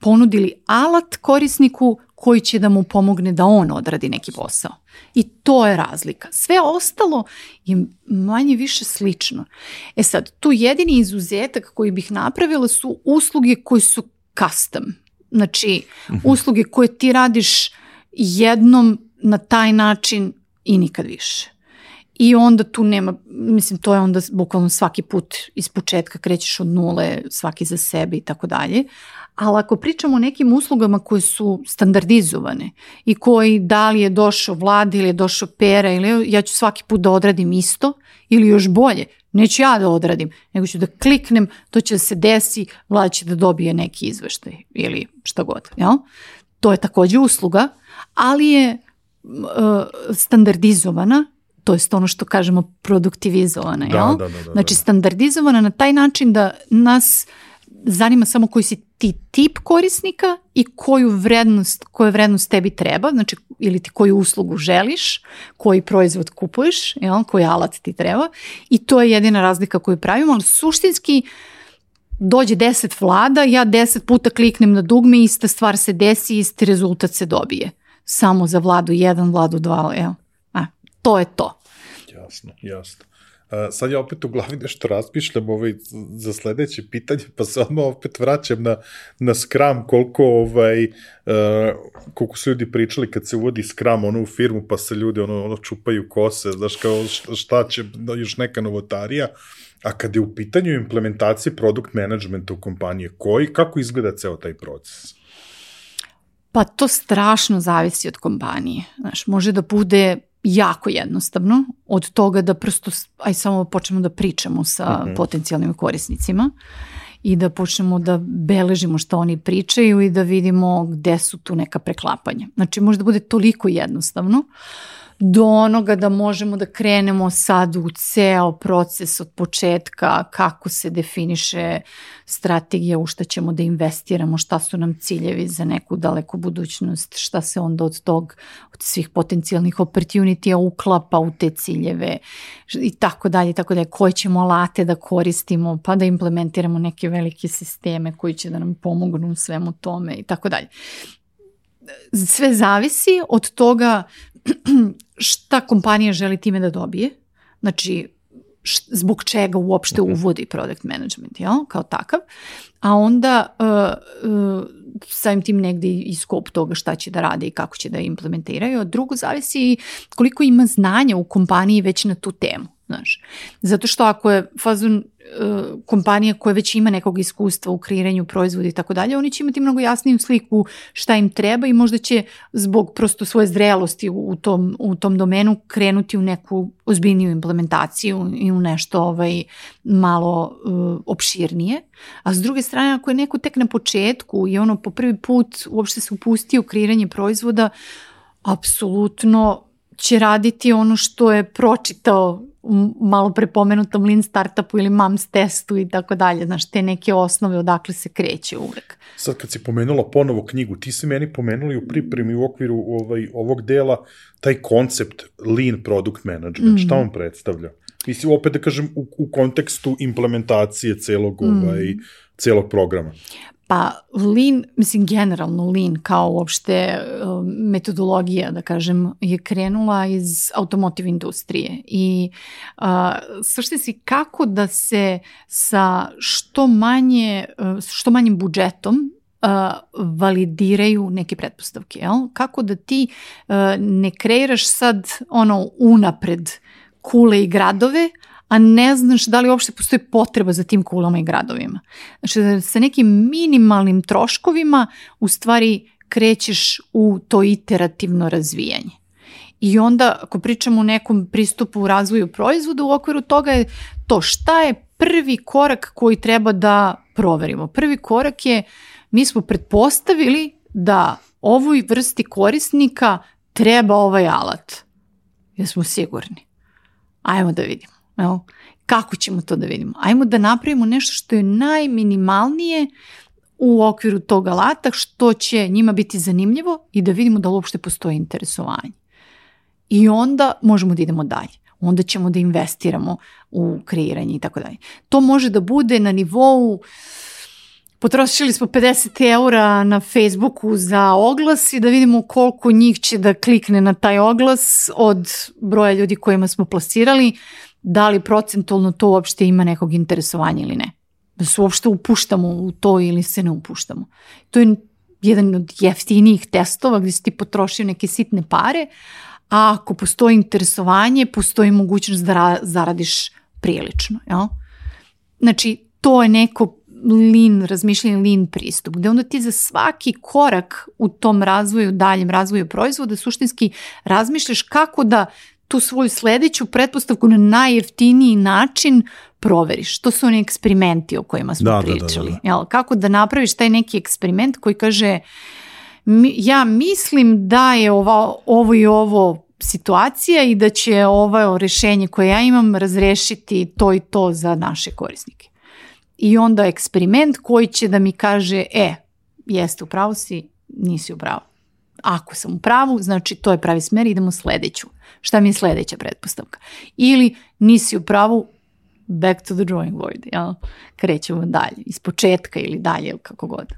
ponudili alat korisniku koji će da mu pomogne da on odradi neki posao. I to je razlika. Sve ostalo je manje više slično. E sad, tu jedini izuzetak koji bih napravila su usluge koji su custom. Znači, mhm. usluge koje ti radiš jednom na taj način i nikad više. I onda tu nema, mislim, to je onda bukvalno svaki put iz početka krećeš od nule, svaki za sebe i tako dalje. Ali ako pričamo o nekim uslugama koje su standardizovane i koji da li je došao vlada ili je došao pera ili ja ću svaki put da odradim isto ili još bolje, neću ja da odradim, nego ću da kliknem, to će da se desi, vlada će da dobije neki izveštaj ili šta god. Jel? To je takođe usluga, ali je uh, standardizovana to je ono što kažemo produktivizovana, da, jel? Da, da, da, znači da. standardizovana na taj način da nas zanima samo koji si ti tip korisnika i koju vrednost, koja vrednost tebi treba, znači ili ti koju uslugu želiš, koji proizvod kupuješ, jel? koji alat ti treba i to je jedina razlika koju pravimo, ali suštinski dođe deset vlada, ja deset puta kliknem na dugme, ista stvar se desi, isti rezultat se dobije. Samo za vladu jedan, vladu dva, evo to je to. Jasno, jasno. Sad ja opet u glavi nešto razmišljam ovaj, za sledeće pitanje, pa se odmah opet vraćam na, na Scrum, koliko, ovaj, uh, koliko su ljudi pričali kad se uvodi Scrum ono, u firmu, pa se ljudi ono, ono čupaju kose, znaš kao šta će, još neka novotarija, a kad je u pitanju implementacije produkt managementa u kompanije, koji, kako izgleda ceo taj proces? Pa to strašno zavisi od kompanije. Znaš, može da bude jako jednostavno od toga da prosto, aj samo počnemo da pričamo sa mhm. -huh. potencijalnim korisnicima i da počnemo da beležimo što oni pričaju i da vidimo gde su tu neka preklapanja. Znači možda bude toliko jednostavno uh, do onoga da možemo da krenemo sad u ceo proces od početka, kako se definiše strategija, u šta ćemo da investiramo, šta su nam ciljevi za neku daleku budućnost, šta se onda od tog, od svih potencijalnih opportunitija uklapa u te ciljeve i tako dalje, tako dalje, koje ćemo alate da koristimo, pa da implementiramo neke velike sisteme koji će da nam pomognu u svemu tome i tako dalje. Sve zavisi od toga šta kompanija želi time da dobije, znači zbog čega uopšte mhm. uvodi product management, jel, kao takav, a onda uh, uh, samim tim negde i skop toga šta će da rade i kako će da implementiraju. Drugo, zavisi koliko ima znanja u kompaniji već na tu temu. Znaš. Zato što ako je fazon uh, kompanija koja već ima nekog iskustva u kreiranju proizvoda i tako dalje, oni će imati mnogo jasniju sliku šta im treba i možda će zbog prosto svoje zrelosti u tom, u tom domenu krenuti u neku ozbiljniju implementaciju i u nešto ovaj, malo uh, opširnije. A s druge strane, ako je neko tek na početku i ono po prvi put uopšte se upustio u kreiranje proizvoda, apsolutno će raditi ono što je pročitao malo prepomenutom Lean Startupu ili MAMS testu i tako dalje, znaš, te neke osnove odakle se kreće uvek. Sad kad si pomenula ponovo knjigu, ti si meni pomenuli u pripremi u okviru ovaj, ovog dela taj koncept Lean Product Management, mm. šta on predstavlja? Mislim, opet da kažem, u, u kontekstu implementacije celog, mm. ovaj, celog programa. Pa lean, mislim generalno lean kao uopšte um, metodologija, da kažem, je krenula iz automotive industrije i uh, suštinski kako da se sa što manje, uh, što manjim budžetom uh, validiraju neke pretpostavke, jel? Kako da ti ne kreiraš sad ono unapred kule i gradove, a ne znaš da li uopšte postoji potreba za tim kulama i gradovima. Znači da sa nekim minimalnim troškovima u stvari krećeš u to iterativno razvijanje. I onda ako pričamo o nekom pristupu u razvoju proizvoda, u okviru toga je to šta je prvi korak koji treba da proverimo. Prvi korak je mi smo pretpostavili da ovoj vrsti korisnika treba ovaj alat. Jesmo sigurni. Ajmo da vidimo. Evo, kako ćemo to da vidimo? Ajmo da napravimo nešto što je najminimalnije u okviru tog alata što će njima biti zanimljivo i da vidimo da uopšte postoji interesovanje. I onda možemo da idemo dalje. Onda ćemo da investiramo u kreiranje i tako dalje. To može da bude na nivou potrošili smo 50 eura na Facebooku za oglas i da vidimo koliko njih će da klikne na taj oglas od broja ljudi kojima smo plasirali, da li procentualno to uopšte ima nekog interesovanja ili ne da se uopšte upuštamo u to ili se ne upuštamo. To je jedan od jeftinijih testova gdje si ti potrošio neke sitne pare, a ako postoji interesovanje, postoji mogućnost da zaradiš prilično. Jel? Znači, to je neko lean, razmišljanje lean pristup, gde onda ti za svaki korak u tom razvoju, daljem razvoju proizvoda, suštinski razmišljaš kako da tu svoju sledeću pretpostavku na najjeftiniji način proveriš. To su oni eksperimenti o kojima smo da, pričali. Da, da, Jel, kako da napraviš taj neki eksperiment koji kaže ja mislim da je ovo, ovo i ovo situacija i da će ovo rešenje koje ja imam razrešiti to i to za naše korisnike. I onda eksperiment koji će da mi kaže, e, jeste u pravu si, nisi u pravu. Ako sam u pravu, znači to je pravi smer, idemo sledeću. Šta mi je sledeća pretpostavka? Ili nisi u pravu, back to the drawing board, jel? krećemo dalje, iz početka ili dalje, ili kako god.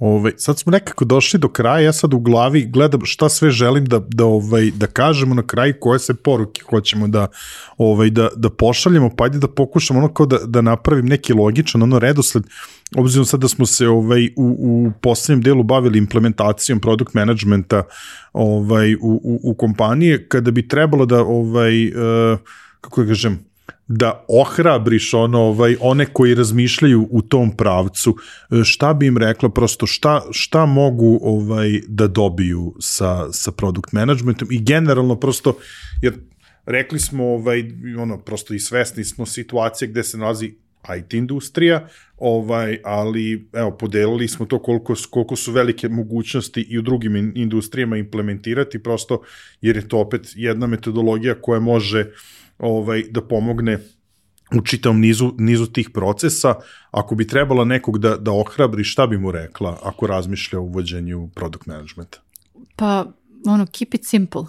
Ove, sad smo nekako došli do kraja, ja sad u glavi gledam šta sve želim da, da, ovaj, da kažemo na kraju, koje se poruke hoćemo da, ovaj, da, da pošaljemo, pa ajde da pokušamo ono kao da, da napravim neki logičan ono redosled, obzirom sad da smo se ovaj, u, u poslednjem delu bavili implementacijom product managementa ovaj, u, u, u kompanije, kada bi trebalo da ovaj, uh, kako da kažem, da ohrabriš ono, ovaj, one koji razmišljaju u tom pravcu, e, šta bi im rekla prosto, šta, šta mogu ovaj, da dobiju sa, sa product managementom i generalno prosto, jer rekli smo, ovaj, ono, prosto i svesni smo situacije gde se nalazi IT industrija, ovaj, ali evo, podelili smo to koliko, koliko su velike mogućnosti i u drugim industrijama implementirati, prosto jer je to opet jedna metodologija koja može uh, ovaj, da pomogne u čitavom nizu, nizu tih procesa. Ako bi trebala nekog da, da ohrabri, šta bi mu rekla ako razmišlja o uvođenju product managementa? Pa, ono, keep it simple,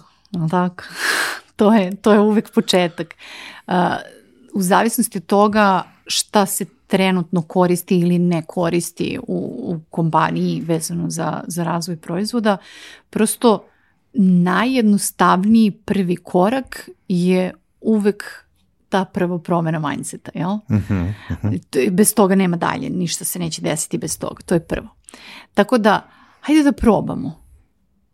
tako? to, je, to je uvek početak. Uh, u zavisnosti od toga šta se trenutno koristi ili ne koristi u, u kompaniji vezano za, za razvoj proizvoda, prosto najjednostavniji prvi korak je uvek ta prva promena mindseta, jel? Uh -huh, uh -huh. Bez toga nema dalje, ništa se neće desiti bez toga, to je prvo. Tako da, hajde da probamo.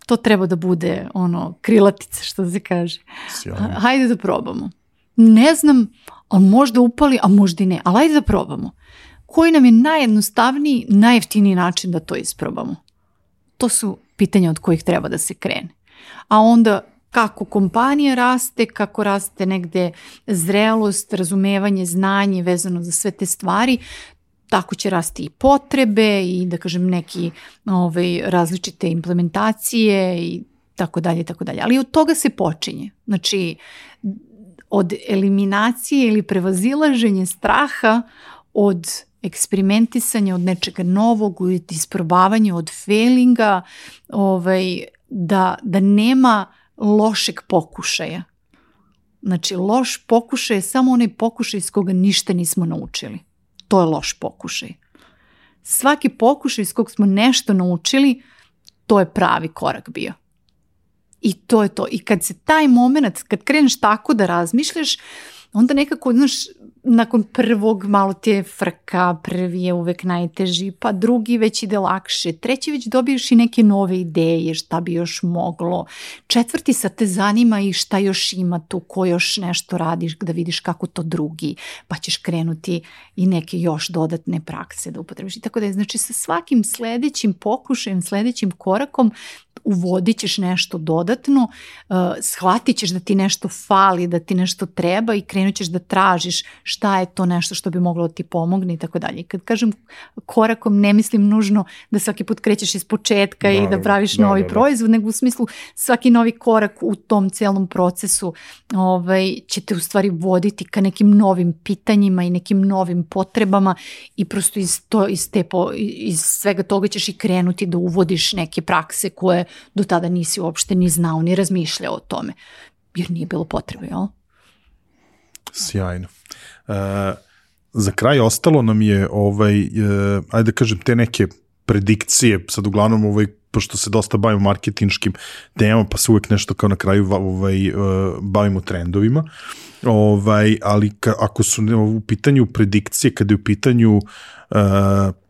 To treba da bude ono krilatica što se kaže. Sjajno. Hajde da probamo. Ne znam, ali možda upali, a možda i ne, ali hajde da probamo. Koji nam je najjednostavniji, najjeftiniji način da to isprobamo? To su pitanja od kojih treba da se krene. A onda kako kompanija raste, kako raste negde zrelost, razumevanje, znanje vezano za sve te stvari, tako će rasti i potrebe i da kažem neki ovaj, različite implementacije i tako dalje, tako dalje. Ali od toga se počinje. Znači, od eliminacije ili prevazilaženje straha od eksperimentisanja, od nečega novog, od isprobavanja, od failinga, ovaj, da, da nema lošeg pokušaja. Znači, loš pokušaj je samo onaj pokušaj iz koga ništa nismo naučili. To je loš pokušaj. Svaki pokušaj iz kog smo nešto naučili, to je pravi korak bio. I to je to. I kad se taj moment, kad kreneš tako da razmišljaš, onda nekako, znaš, nakon prvog malo ti je frka, prvi je uvek najteži, pa drugi već ide lakše, treći već dobiješ i neke nove ideje šta bi još moglo, četvrti sa te zanima i šta još ima tu, ko još nešto radiš, da vidiš kako to drugi, pa ćeš krenuti i neke još dodatne prakse da upotrebiš. I tako da je, znači sa svakim sledećim pokušajem, sledećim korakom uvodit ćeš nešto dodatno, uh, shvatit ćeš da ti nešto fali, da ti nešto treba i krenut ćeš da tražiš šta je to nešto što bi moglo da ti pomogne i tako dalje. Kad kažem korakom ne mislim nužno da svaki put krećeš iz početka Naravno, i da praviš da, novi da, da. proizvod, nego u smislu svaki novi korak u tom celom procesu ovaj, će te u stvari voditi ka nekim novim pitanjima i nekim novim potrebama i prosto iz, to, iz, te, iz svega toga ćeš i krenuti da uvodiš neke prakse koje do tada nisi uopšte ni znao ni razmišljao o tome jer nije bilo potrebe, jel? Sjajno. Uh, za kraj ostalo nam je ovaj, uh, ajde da kažem, te neke predikcije, sad uglavnom ovaj, pošto se dosta bavimo marketinškim temama, pa se uvek nešto kao na kraju ovaj, uh, bavimo trendovima, ovaj, ali ka, ako su u pitanju predikcije, kada je u pitanju uh,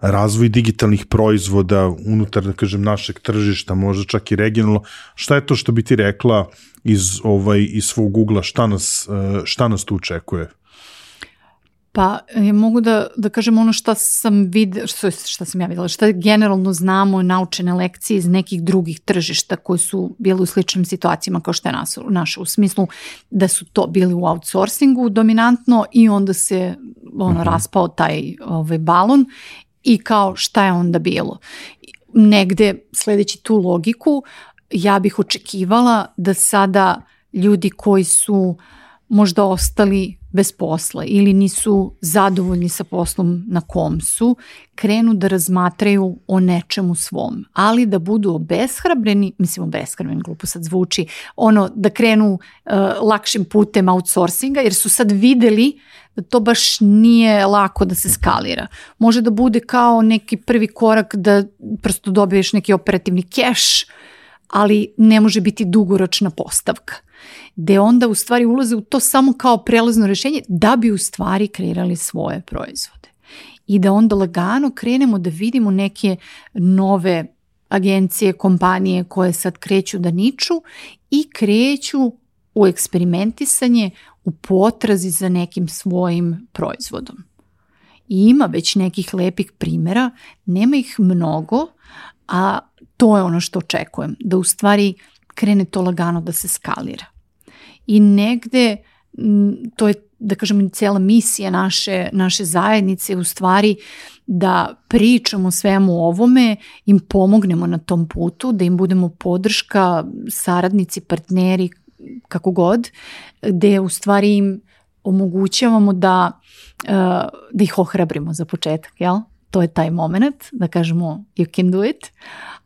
razvoj digitalnih proizvoda unutar, da kažem, našeg tržišta, možda čak i regionalno, šta je to što bi ti rekla iz, ovaj, iz svog ugla, šta nas, šta nas tu očekuje? Pa ja mogu da, da kažem ono šta sam videla, šta, šta sam ja videla, šta generalno znamo naučene lekcije iz nekih drugih tržišta koji su bili u sličnim situacijama kao što je nas, naša, u smislu da su to bili u outsourcingu dominantno i onda se ono, uh mhm. -huh. raspao taj ovaj, balon i kao šta je onda bilo. Negde, sledeći tu logiku, ja bih očekivala da sada ljudi koji su možda ostali bez posla ili nisu zadovoljni sa poslom na kom su, krenu da razmatraju o nečemu svom, ali da budu obeshrabreni, mislim obeshrabreni, glupo sad zvuči, ono da krenu uh, lakšim putem outsourcinga jer su sad videli da to baš nije lako da se skalira. Može da bude kao neki prvi korak da prosto dobiješ neki operativni keš, ali ne može biti dugoročna postavka gde onda u stvari ulaze u to samo kao prelazno rešenje da bi u stvari kreirali svoje proizvode. I da onda lagano krenemo da vidimo neke nove agencije, kompanije koje sad kreću da niču i kreću u eksperimentisanje, u potrazi za nekim svojim proizvodom. I ima već nekih lepih primera, nema ih mnogo, a to je ono što očekujem, da u stvari krene to lagano da se skalira i negde to je da kažem cela misija naše, naše zajednice u stvari da pričamo svemu ovome, im pomognemo na tom putu, da im budemo podrška, saradnici, partneri, kako god, gde u stvari im omogućavamo da, eh, da ih ohrabrimo za početak, jel? To je taj moment, da kažemo you can do it,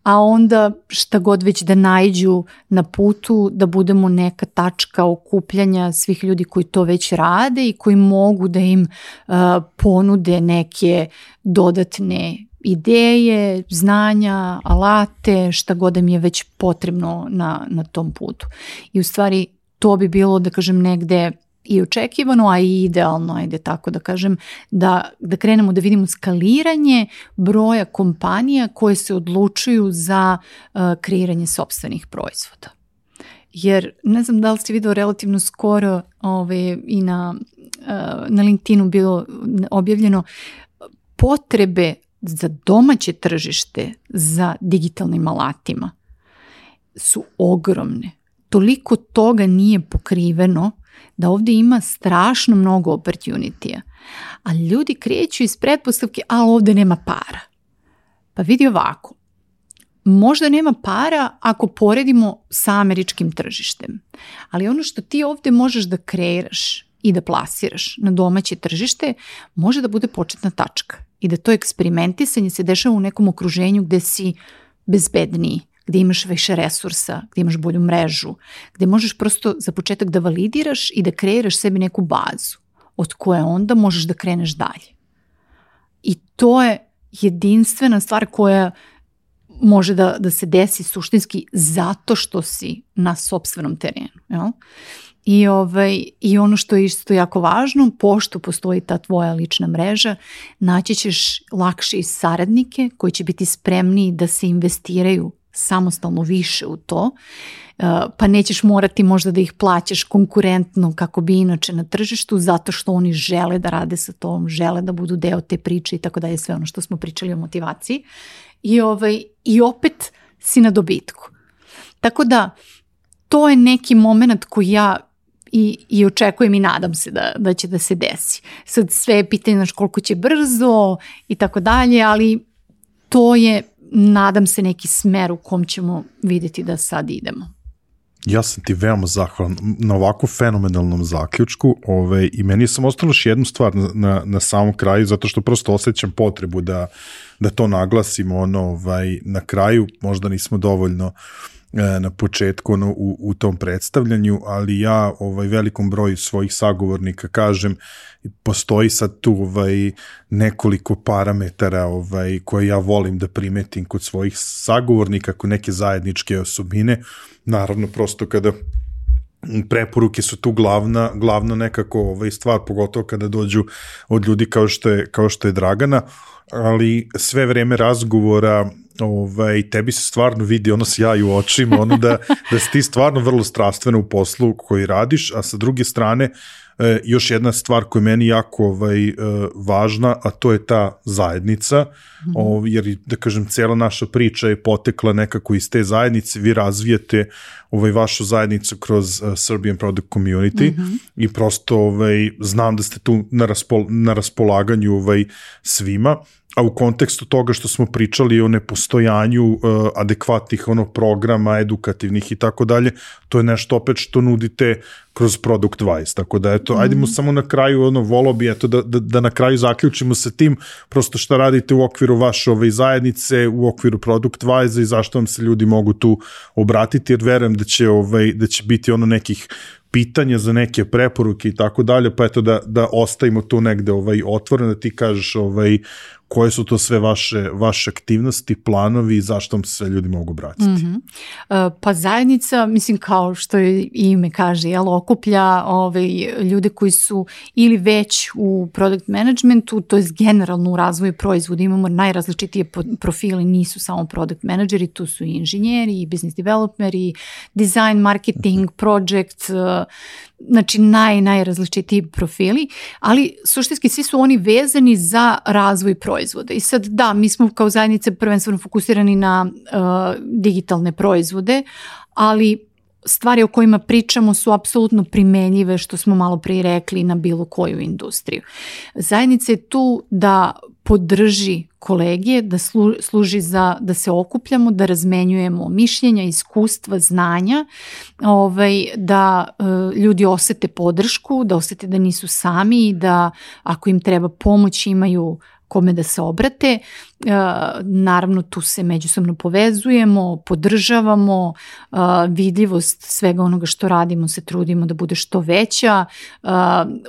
a onda šta god već da najđu na putu, da budemo neka tačka okupljanja svih ljudi koji to već rade i koji mogu da im uh, ponude neke dodatne ideje, znanja, alate, šta god mi je već potrebno na, na tom putu. I u stvari to bi bilo, da kažem, negde i očekivano, a i idealno, ajde tako da kažem, da, da krenemo da vidimo skaliranje broja kompanija koje se odlučuju za uh, kreiranje sobstvenih proizvoda. Jer ne znam da li si video relativno skoro ove, i na, uh, na LinkedInu bilo objavljeno potrebe za domaće tržište za digitalnim alatima su ogromne. Toliko toga nije pokriveno da ovde ima strašno mnogo opportunitija. A ljudi kreću iz pretpostavke, a ovde nema para. Pa vidi ovako, možda nema para ako poredimo sa američkim tržištem, ali ono što ti ovde možeš da kreiraš i da plasiraš na domaće tržište može da bude početna tačka i da to eksperimentisanje se dešava u nekom okruženju gde si bezbedniji, gde imaš više resursa, gde imaš bolju mrežu, gde možeš prosto za početak da validiraš i da kreiraš sebi neku bazu od koje onda možeš da kreneš dalje. I to je jedinstvena stvar koja može da, da se desi suštinski zato što si na sobstvenom terenu. Jel? I, ovaj, I ono što je isto jako važno, pošto postoji ta tvoja lična mreža, naći ćeš lakše i saradnike koji će biti spremni da se investiraju samostalno više u to, uh, pa nećeš morati možda da ih plaćaš konkurentno kako bi inače na tržištu, zato što oni žele da rade sa tom, žele da budu deo te priče i tako da je sve ono što smo pričali o motivaciji. I, ovaj, i opet si na dobitku. Tako da, to je neki moment koji ja i, i očekujem i nadam se da, da će da se desi. Sad sve je pitanje znaš, koliko će brzo i tako dalje, ali to je, nadam se, neki smer u kom ćemo videti da sad idemo. Ja sam ti veoma zahvalan na ovako fenomenalnom zaključku ovaj, i meni sam ostalo još jednu stvar na, na, na samom kraju, zato što prosto osjećam potrebu da, da to naglasimo ono, ovaj, na kraju, možda nismo dovoljno uh, na početku ono, u, u tom predstavljanju, ali ja ovaj velikom broju svojih sagovornika kažem postoji sad tu ovaj nekoliko parametara ovaj koje ja volim da primetim kod svojih sagovornika kod neke zajedničke osobine. Naravno prosto kada preporuke su tu glavna glavna nekako ovaj stvar pogotovo kada dođu od ljudi kao što je kao što je Dragana ali sve vreme razgovora ovaj, tebi se stvarno vidi ono sjaj u očima, ono da, da si ti stvarno vrlo strastvena u poslu koji radiš, a sa druge strane e, još jedna stvar koja je meni jako ovaj, e, važna, a to je ta zajednica, mm -hmm. o, jer da kažem, cela naša priča je potekla nekako iz te zajednice, vi razvijete ovaj, vašu zajednicu kroz uh, Serbian Product Community mm -hmm. i prosto ovaj, znam da ste tu na, raspol, na raspolaganju ovaj, svima a u kontekstu toga što smo pričali o nepostojanju uh, adekvatnih ono programa edukativnih i tako dalje, to je nešto opet što nudite kroz Product Wise, tako da eto, mm. ajdemo samo na kraju, ono, volo bi, eto, da, da, da na kraju zaključimo sa tim, prosto šta radite u okviru vaše ove zajednice, u okviru Product Wise i zašto vam se ljudi mogu tu obratiti, jer verujem da će, ovaj, da će biti ono nekih pitanja za neke preporuke i tako dalje, pa eto da, da ostavimo tu negde ovaj, otvoreno, da ti kažeš ovaj, koje su to sve vaše, vaše aktivnosti, planovi i zašto vam se ljudi mogu obratiti? Mm -hmm. Pa zajednica, mislim kao što je ime kaže, jel, okuplja ovaj, ljude koji su ili već u product managementu, to je generalno u razvoju proizvoda, imamo najrazličitije profile, nisu samo product manageri, tu su i inženjeri, i business developeri, design, marketing, mhm. project, znači naj, najrazličitiji profili, ali suštinski svi su oni vezani za razvoj proizvoda. I sad da, mi smo kao zajednice prvenstveno fokusirani na uh, digitalne proizvode, ali stvari o kojima pričamo su apsolutno primenjive što smo malo prije rekli na bilo koju industriju. Zajednica je tu da podrži kolegije, da slu, služi za da se okupljamo, da razmenjujemo mišljenja, iskustva, znanja, ovaj, da e, ljudi osete podršku, da osete da nisu sami i da ako im treba pomoć imaju kome da se obrate. E, naravno tu se međusobno povezujemo, podržavamo, e, vidljivost svega onoga što radimo se trudimo da bude što veća, e,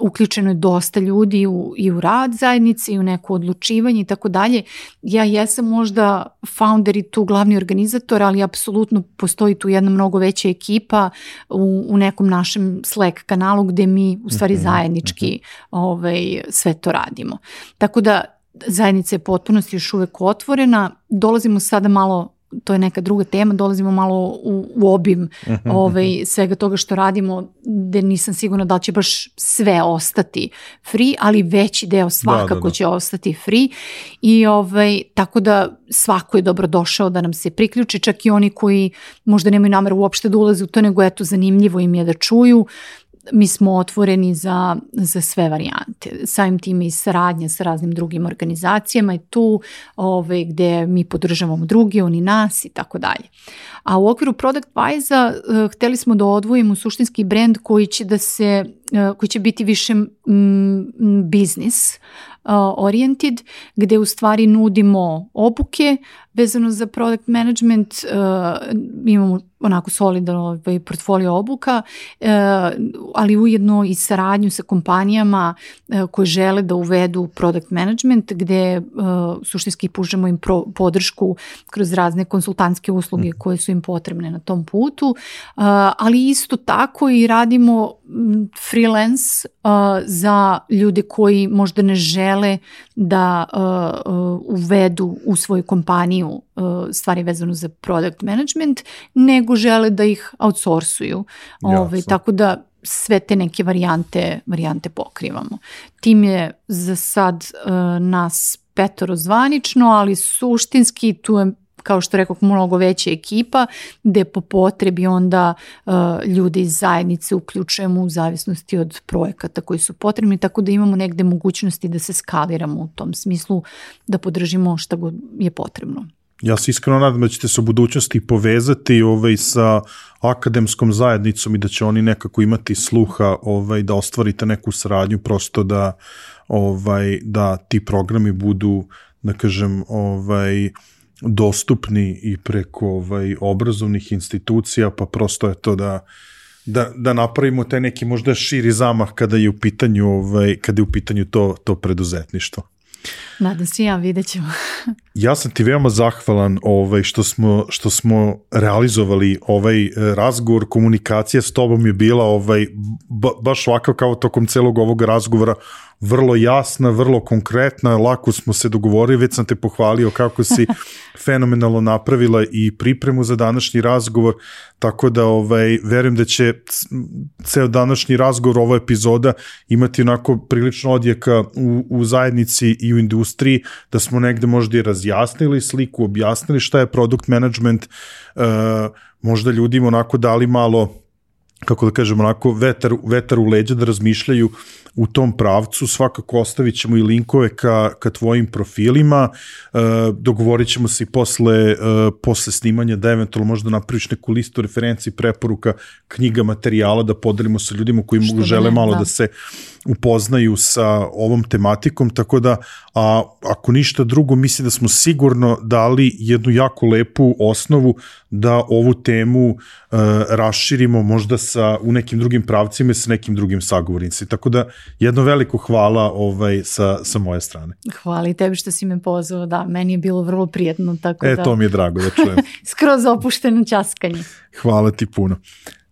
uključeno je dosta ljudi u, i u rad zajednice i u neko odlučivanje i tako dalje. Ja jesam možda founder i tu glavni organizator, ali apsolutno postoji tu jedna mnogo veća ekipa u, u nekom našem Slack kanalu gde mi u stvari mhm, zajednički mhm. ovaj, sve to radimo. Tako da zajednica je potpunosti još uvek otvorena. Dolazimo sada malo to je neka druga tema, dolazimo malo u, u obim mhm, ovaj, svega toga što radimo, gde nisam sigurna da će baš sve ostati free, ali veći deo svakako da, da, da. će ostati free i ovaj, tako da svako je dobro došao da nam se priključi, čak i oni koji možda nemaju nameru uopšte da ulaze u to, nego eto zanimljivo im je da čuju mi smo otvoreni za, za sve varijante. Samim tim i saradnja sa raznim drugim organizacijama i tu ove, ovaj, gde mi podržavamo drugi, oni nas i tako dalje. A u okviru Product Wise-a uh, hteli smo da odvojimo suštinski brand koji će da se uh, koji će biti više mm, biznis uh, oriented, gde u stvari nudimo obuke vezano za product management, imamo onako solidan ovaj, portfolio obuka, ali ujedno i saradnju sa kompanijama koje žele da uvedu product management, gde suštinski pužemo im podršku kroz razne konsultantske usluge mm. koje su im potrebne na tom putu, ali isto tako i radimo freelance uh, za ljude koji možda ne žele da uh, uh, uvedu u svoju kompaniju uh, stvari vezano za product management, nego žele da ih outsourcuju. Ove, tako da sve te neke varijante, varijante pokrivamo. Tim je za sad uh, nas petoro zvanično, ali suštinski tu je kao što rekao, mnogo veća ekipa, gde po potrebi onda uh, ljudi iz zajednice uključujemo u zavisnosti od projekata koji su potrebni, tako da imamo negde mogućnosti da se skaliramo u tom smislu, da podržimo šta god je potrebno. Ja se iskreno nadam da ćete se u budućnosti povezati ovaj, sa akademskom zajednicom i da će oni nekako imati sluha ovaj, da ostvarite neku saradnju prosto da, ovaj, da ti programi budu, da kažem, ovaj, dostupni i preko ovaj, obrazovnih institucija, pa prosto je to da da, da napravimo taj neki možda širi zamah kada je u pitanju ovaj kada je u pitanju to to preduzetništvo. Nadam se ja, vidjet ćemo. Ja sam ti veoma zahvalan ovaj, što, smo, što smo realizovali ovaj eh, razgovor, komunikacija s tobom je bila ovaj, ba, baš ovako kao tokom celog ovog razgovora. Vrlo jasna, vrlo konkretna, lako smo se dogovorili, već sam te pohvalio kako si fenomenalno napravila i pripremu za današnji razgovor, tako da ovaj, verujem da će ceo današnji razgovor, ova epizoda imati onako prilično odjeka u, u zajednici i u industriji, da smo negde možda i razjasnili sliku, objasnili šta je product management, uh, možda ljudima onako dali malo kako da kažem, onako vetar, vetar u leđa da razmišljaju u tom pravcu, svakako ostavit ćemo i linkove ka, ka tvojim profilima, e, dogovorit ćemo se i posle, e, posle snimanja da eventualno možda napraviš neku listu referenciji, preporuka, knjiga, materijala da podelimo sa ljudima koji mogu žele ne, malo da. da se upoznaju sa ovom tematikom, tako da a, ako ništa drugo, misli da smo sigurno dali jednu jako lepu osnovu da ovu temu e, raširimo možda sa, u nekim drugim pravcima i sa nekim drugim sagovornicima. Tako da jedno veliko hvala ovaj, sa, sa moje strane. Hvala i tebi što si me pozvao, da, meni je bilo vrlo prijetno. Tako e, da... to mi je drago da čujem. Skroz opušteno časkanje. Hvala ti puno.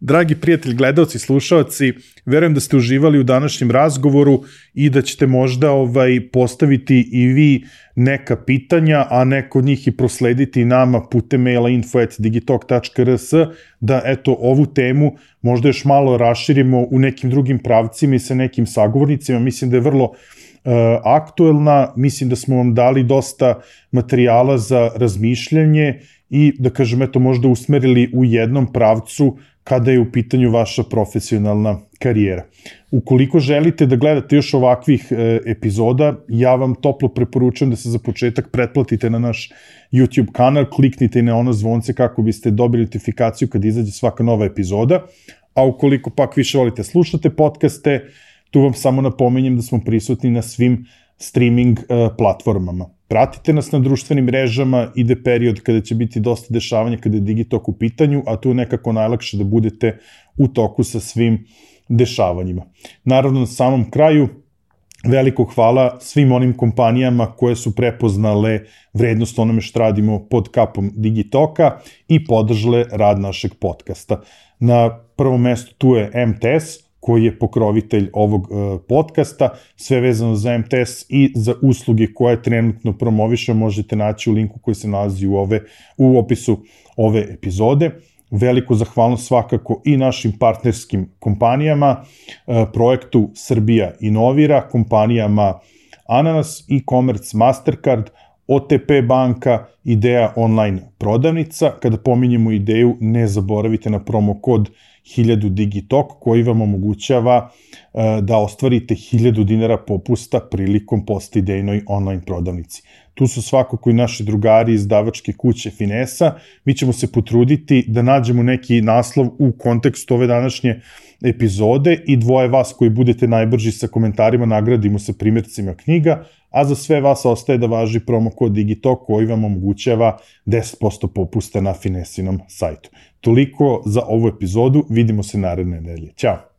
Dragi prijatelji, gledalci, slušalci, verujem da ste uživali u današnjem razgovoru i da ćete možda ovaj postaviti i vi neka pitanja, a neko od njih i proslediti nama putem maila info.digitalk.rs da eto ovu temu možda još malo raširimo u nekim drugim pravcima i sa nekim sagovornicima. Mislim da je vrlo uh, aktuelna, mislim da smo vam dali dosta materijala za razmišljanje i da kažem eto možda usmerili u jednom pravcu kada je u pitanju vaša profesionalna karijera. Ukoliko želite da gledate još ovakvih e, epizoda, ja vam toplo preporučujem da se za početak pretplatite na naš YouTube kanal, kliknite na ono zvonce kako biste dobili notifikaciju kad izađe svaka nova epizoda, a ukoliko pak više volite slušate podcaste, tu vam samo napominjem da smo prisutni na svim streaming uh, platformama. Pratite nas na društvenim mrežama, ide period kada će biti dosta dešavanja kada je Digitok u pitanju, a tu je nekako najlakše da budete u toku sa svim dešavanjima. Naravno, na samom kraju, veliko hvala svim onim kompanijama koje su prepoznale vrednost onome što radimo pod kapom Digitoka i podržale rad našeg podcasta. Na prvom mestu tu je MTS, koji je pokrovitelj ovog uh, podcasta. Sve vezano za MTS i za usluge koje trenutno promovišem možete naći u linku koji se nalazi u, ove, u opisu ove epizode. Veliku zahvalnost svakako i našim partnerskim kompanijama, uh, projektu Srbija Inovira, kompanijama Ananas, e-commerce Mastercard, OTP banka, Ideja online prodavnica. Kada pominjemo ideju, ne zaboravite na promo kod 1000 Digitok koji vam omogućava e, da ostvarite 1000 dinara popusta prilikom postidejnoj online prodavnici. Tu su svakako i naši drugari iz davačke kuće Finesa. Mi ćemo se potruditi da nađemo neki naslov u kontekstu ove današnje epizode i dvoje vas koji budete najbrži sa komentarima nagradimo sa primjercima knjiga, a za sve vas ostaje da važi promo kod Digitalk koji vam omogućava 10% popusta na Finesinom sajtu. Toliko za ovu epizodu, vidimo se naredne nedelje. Ćao!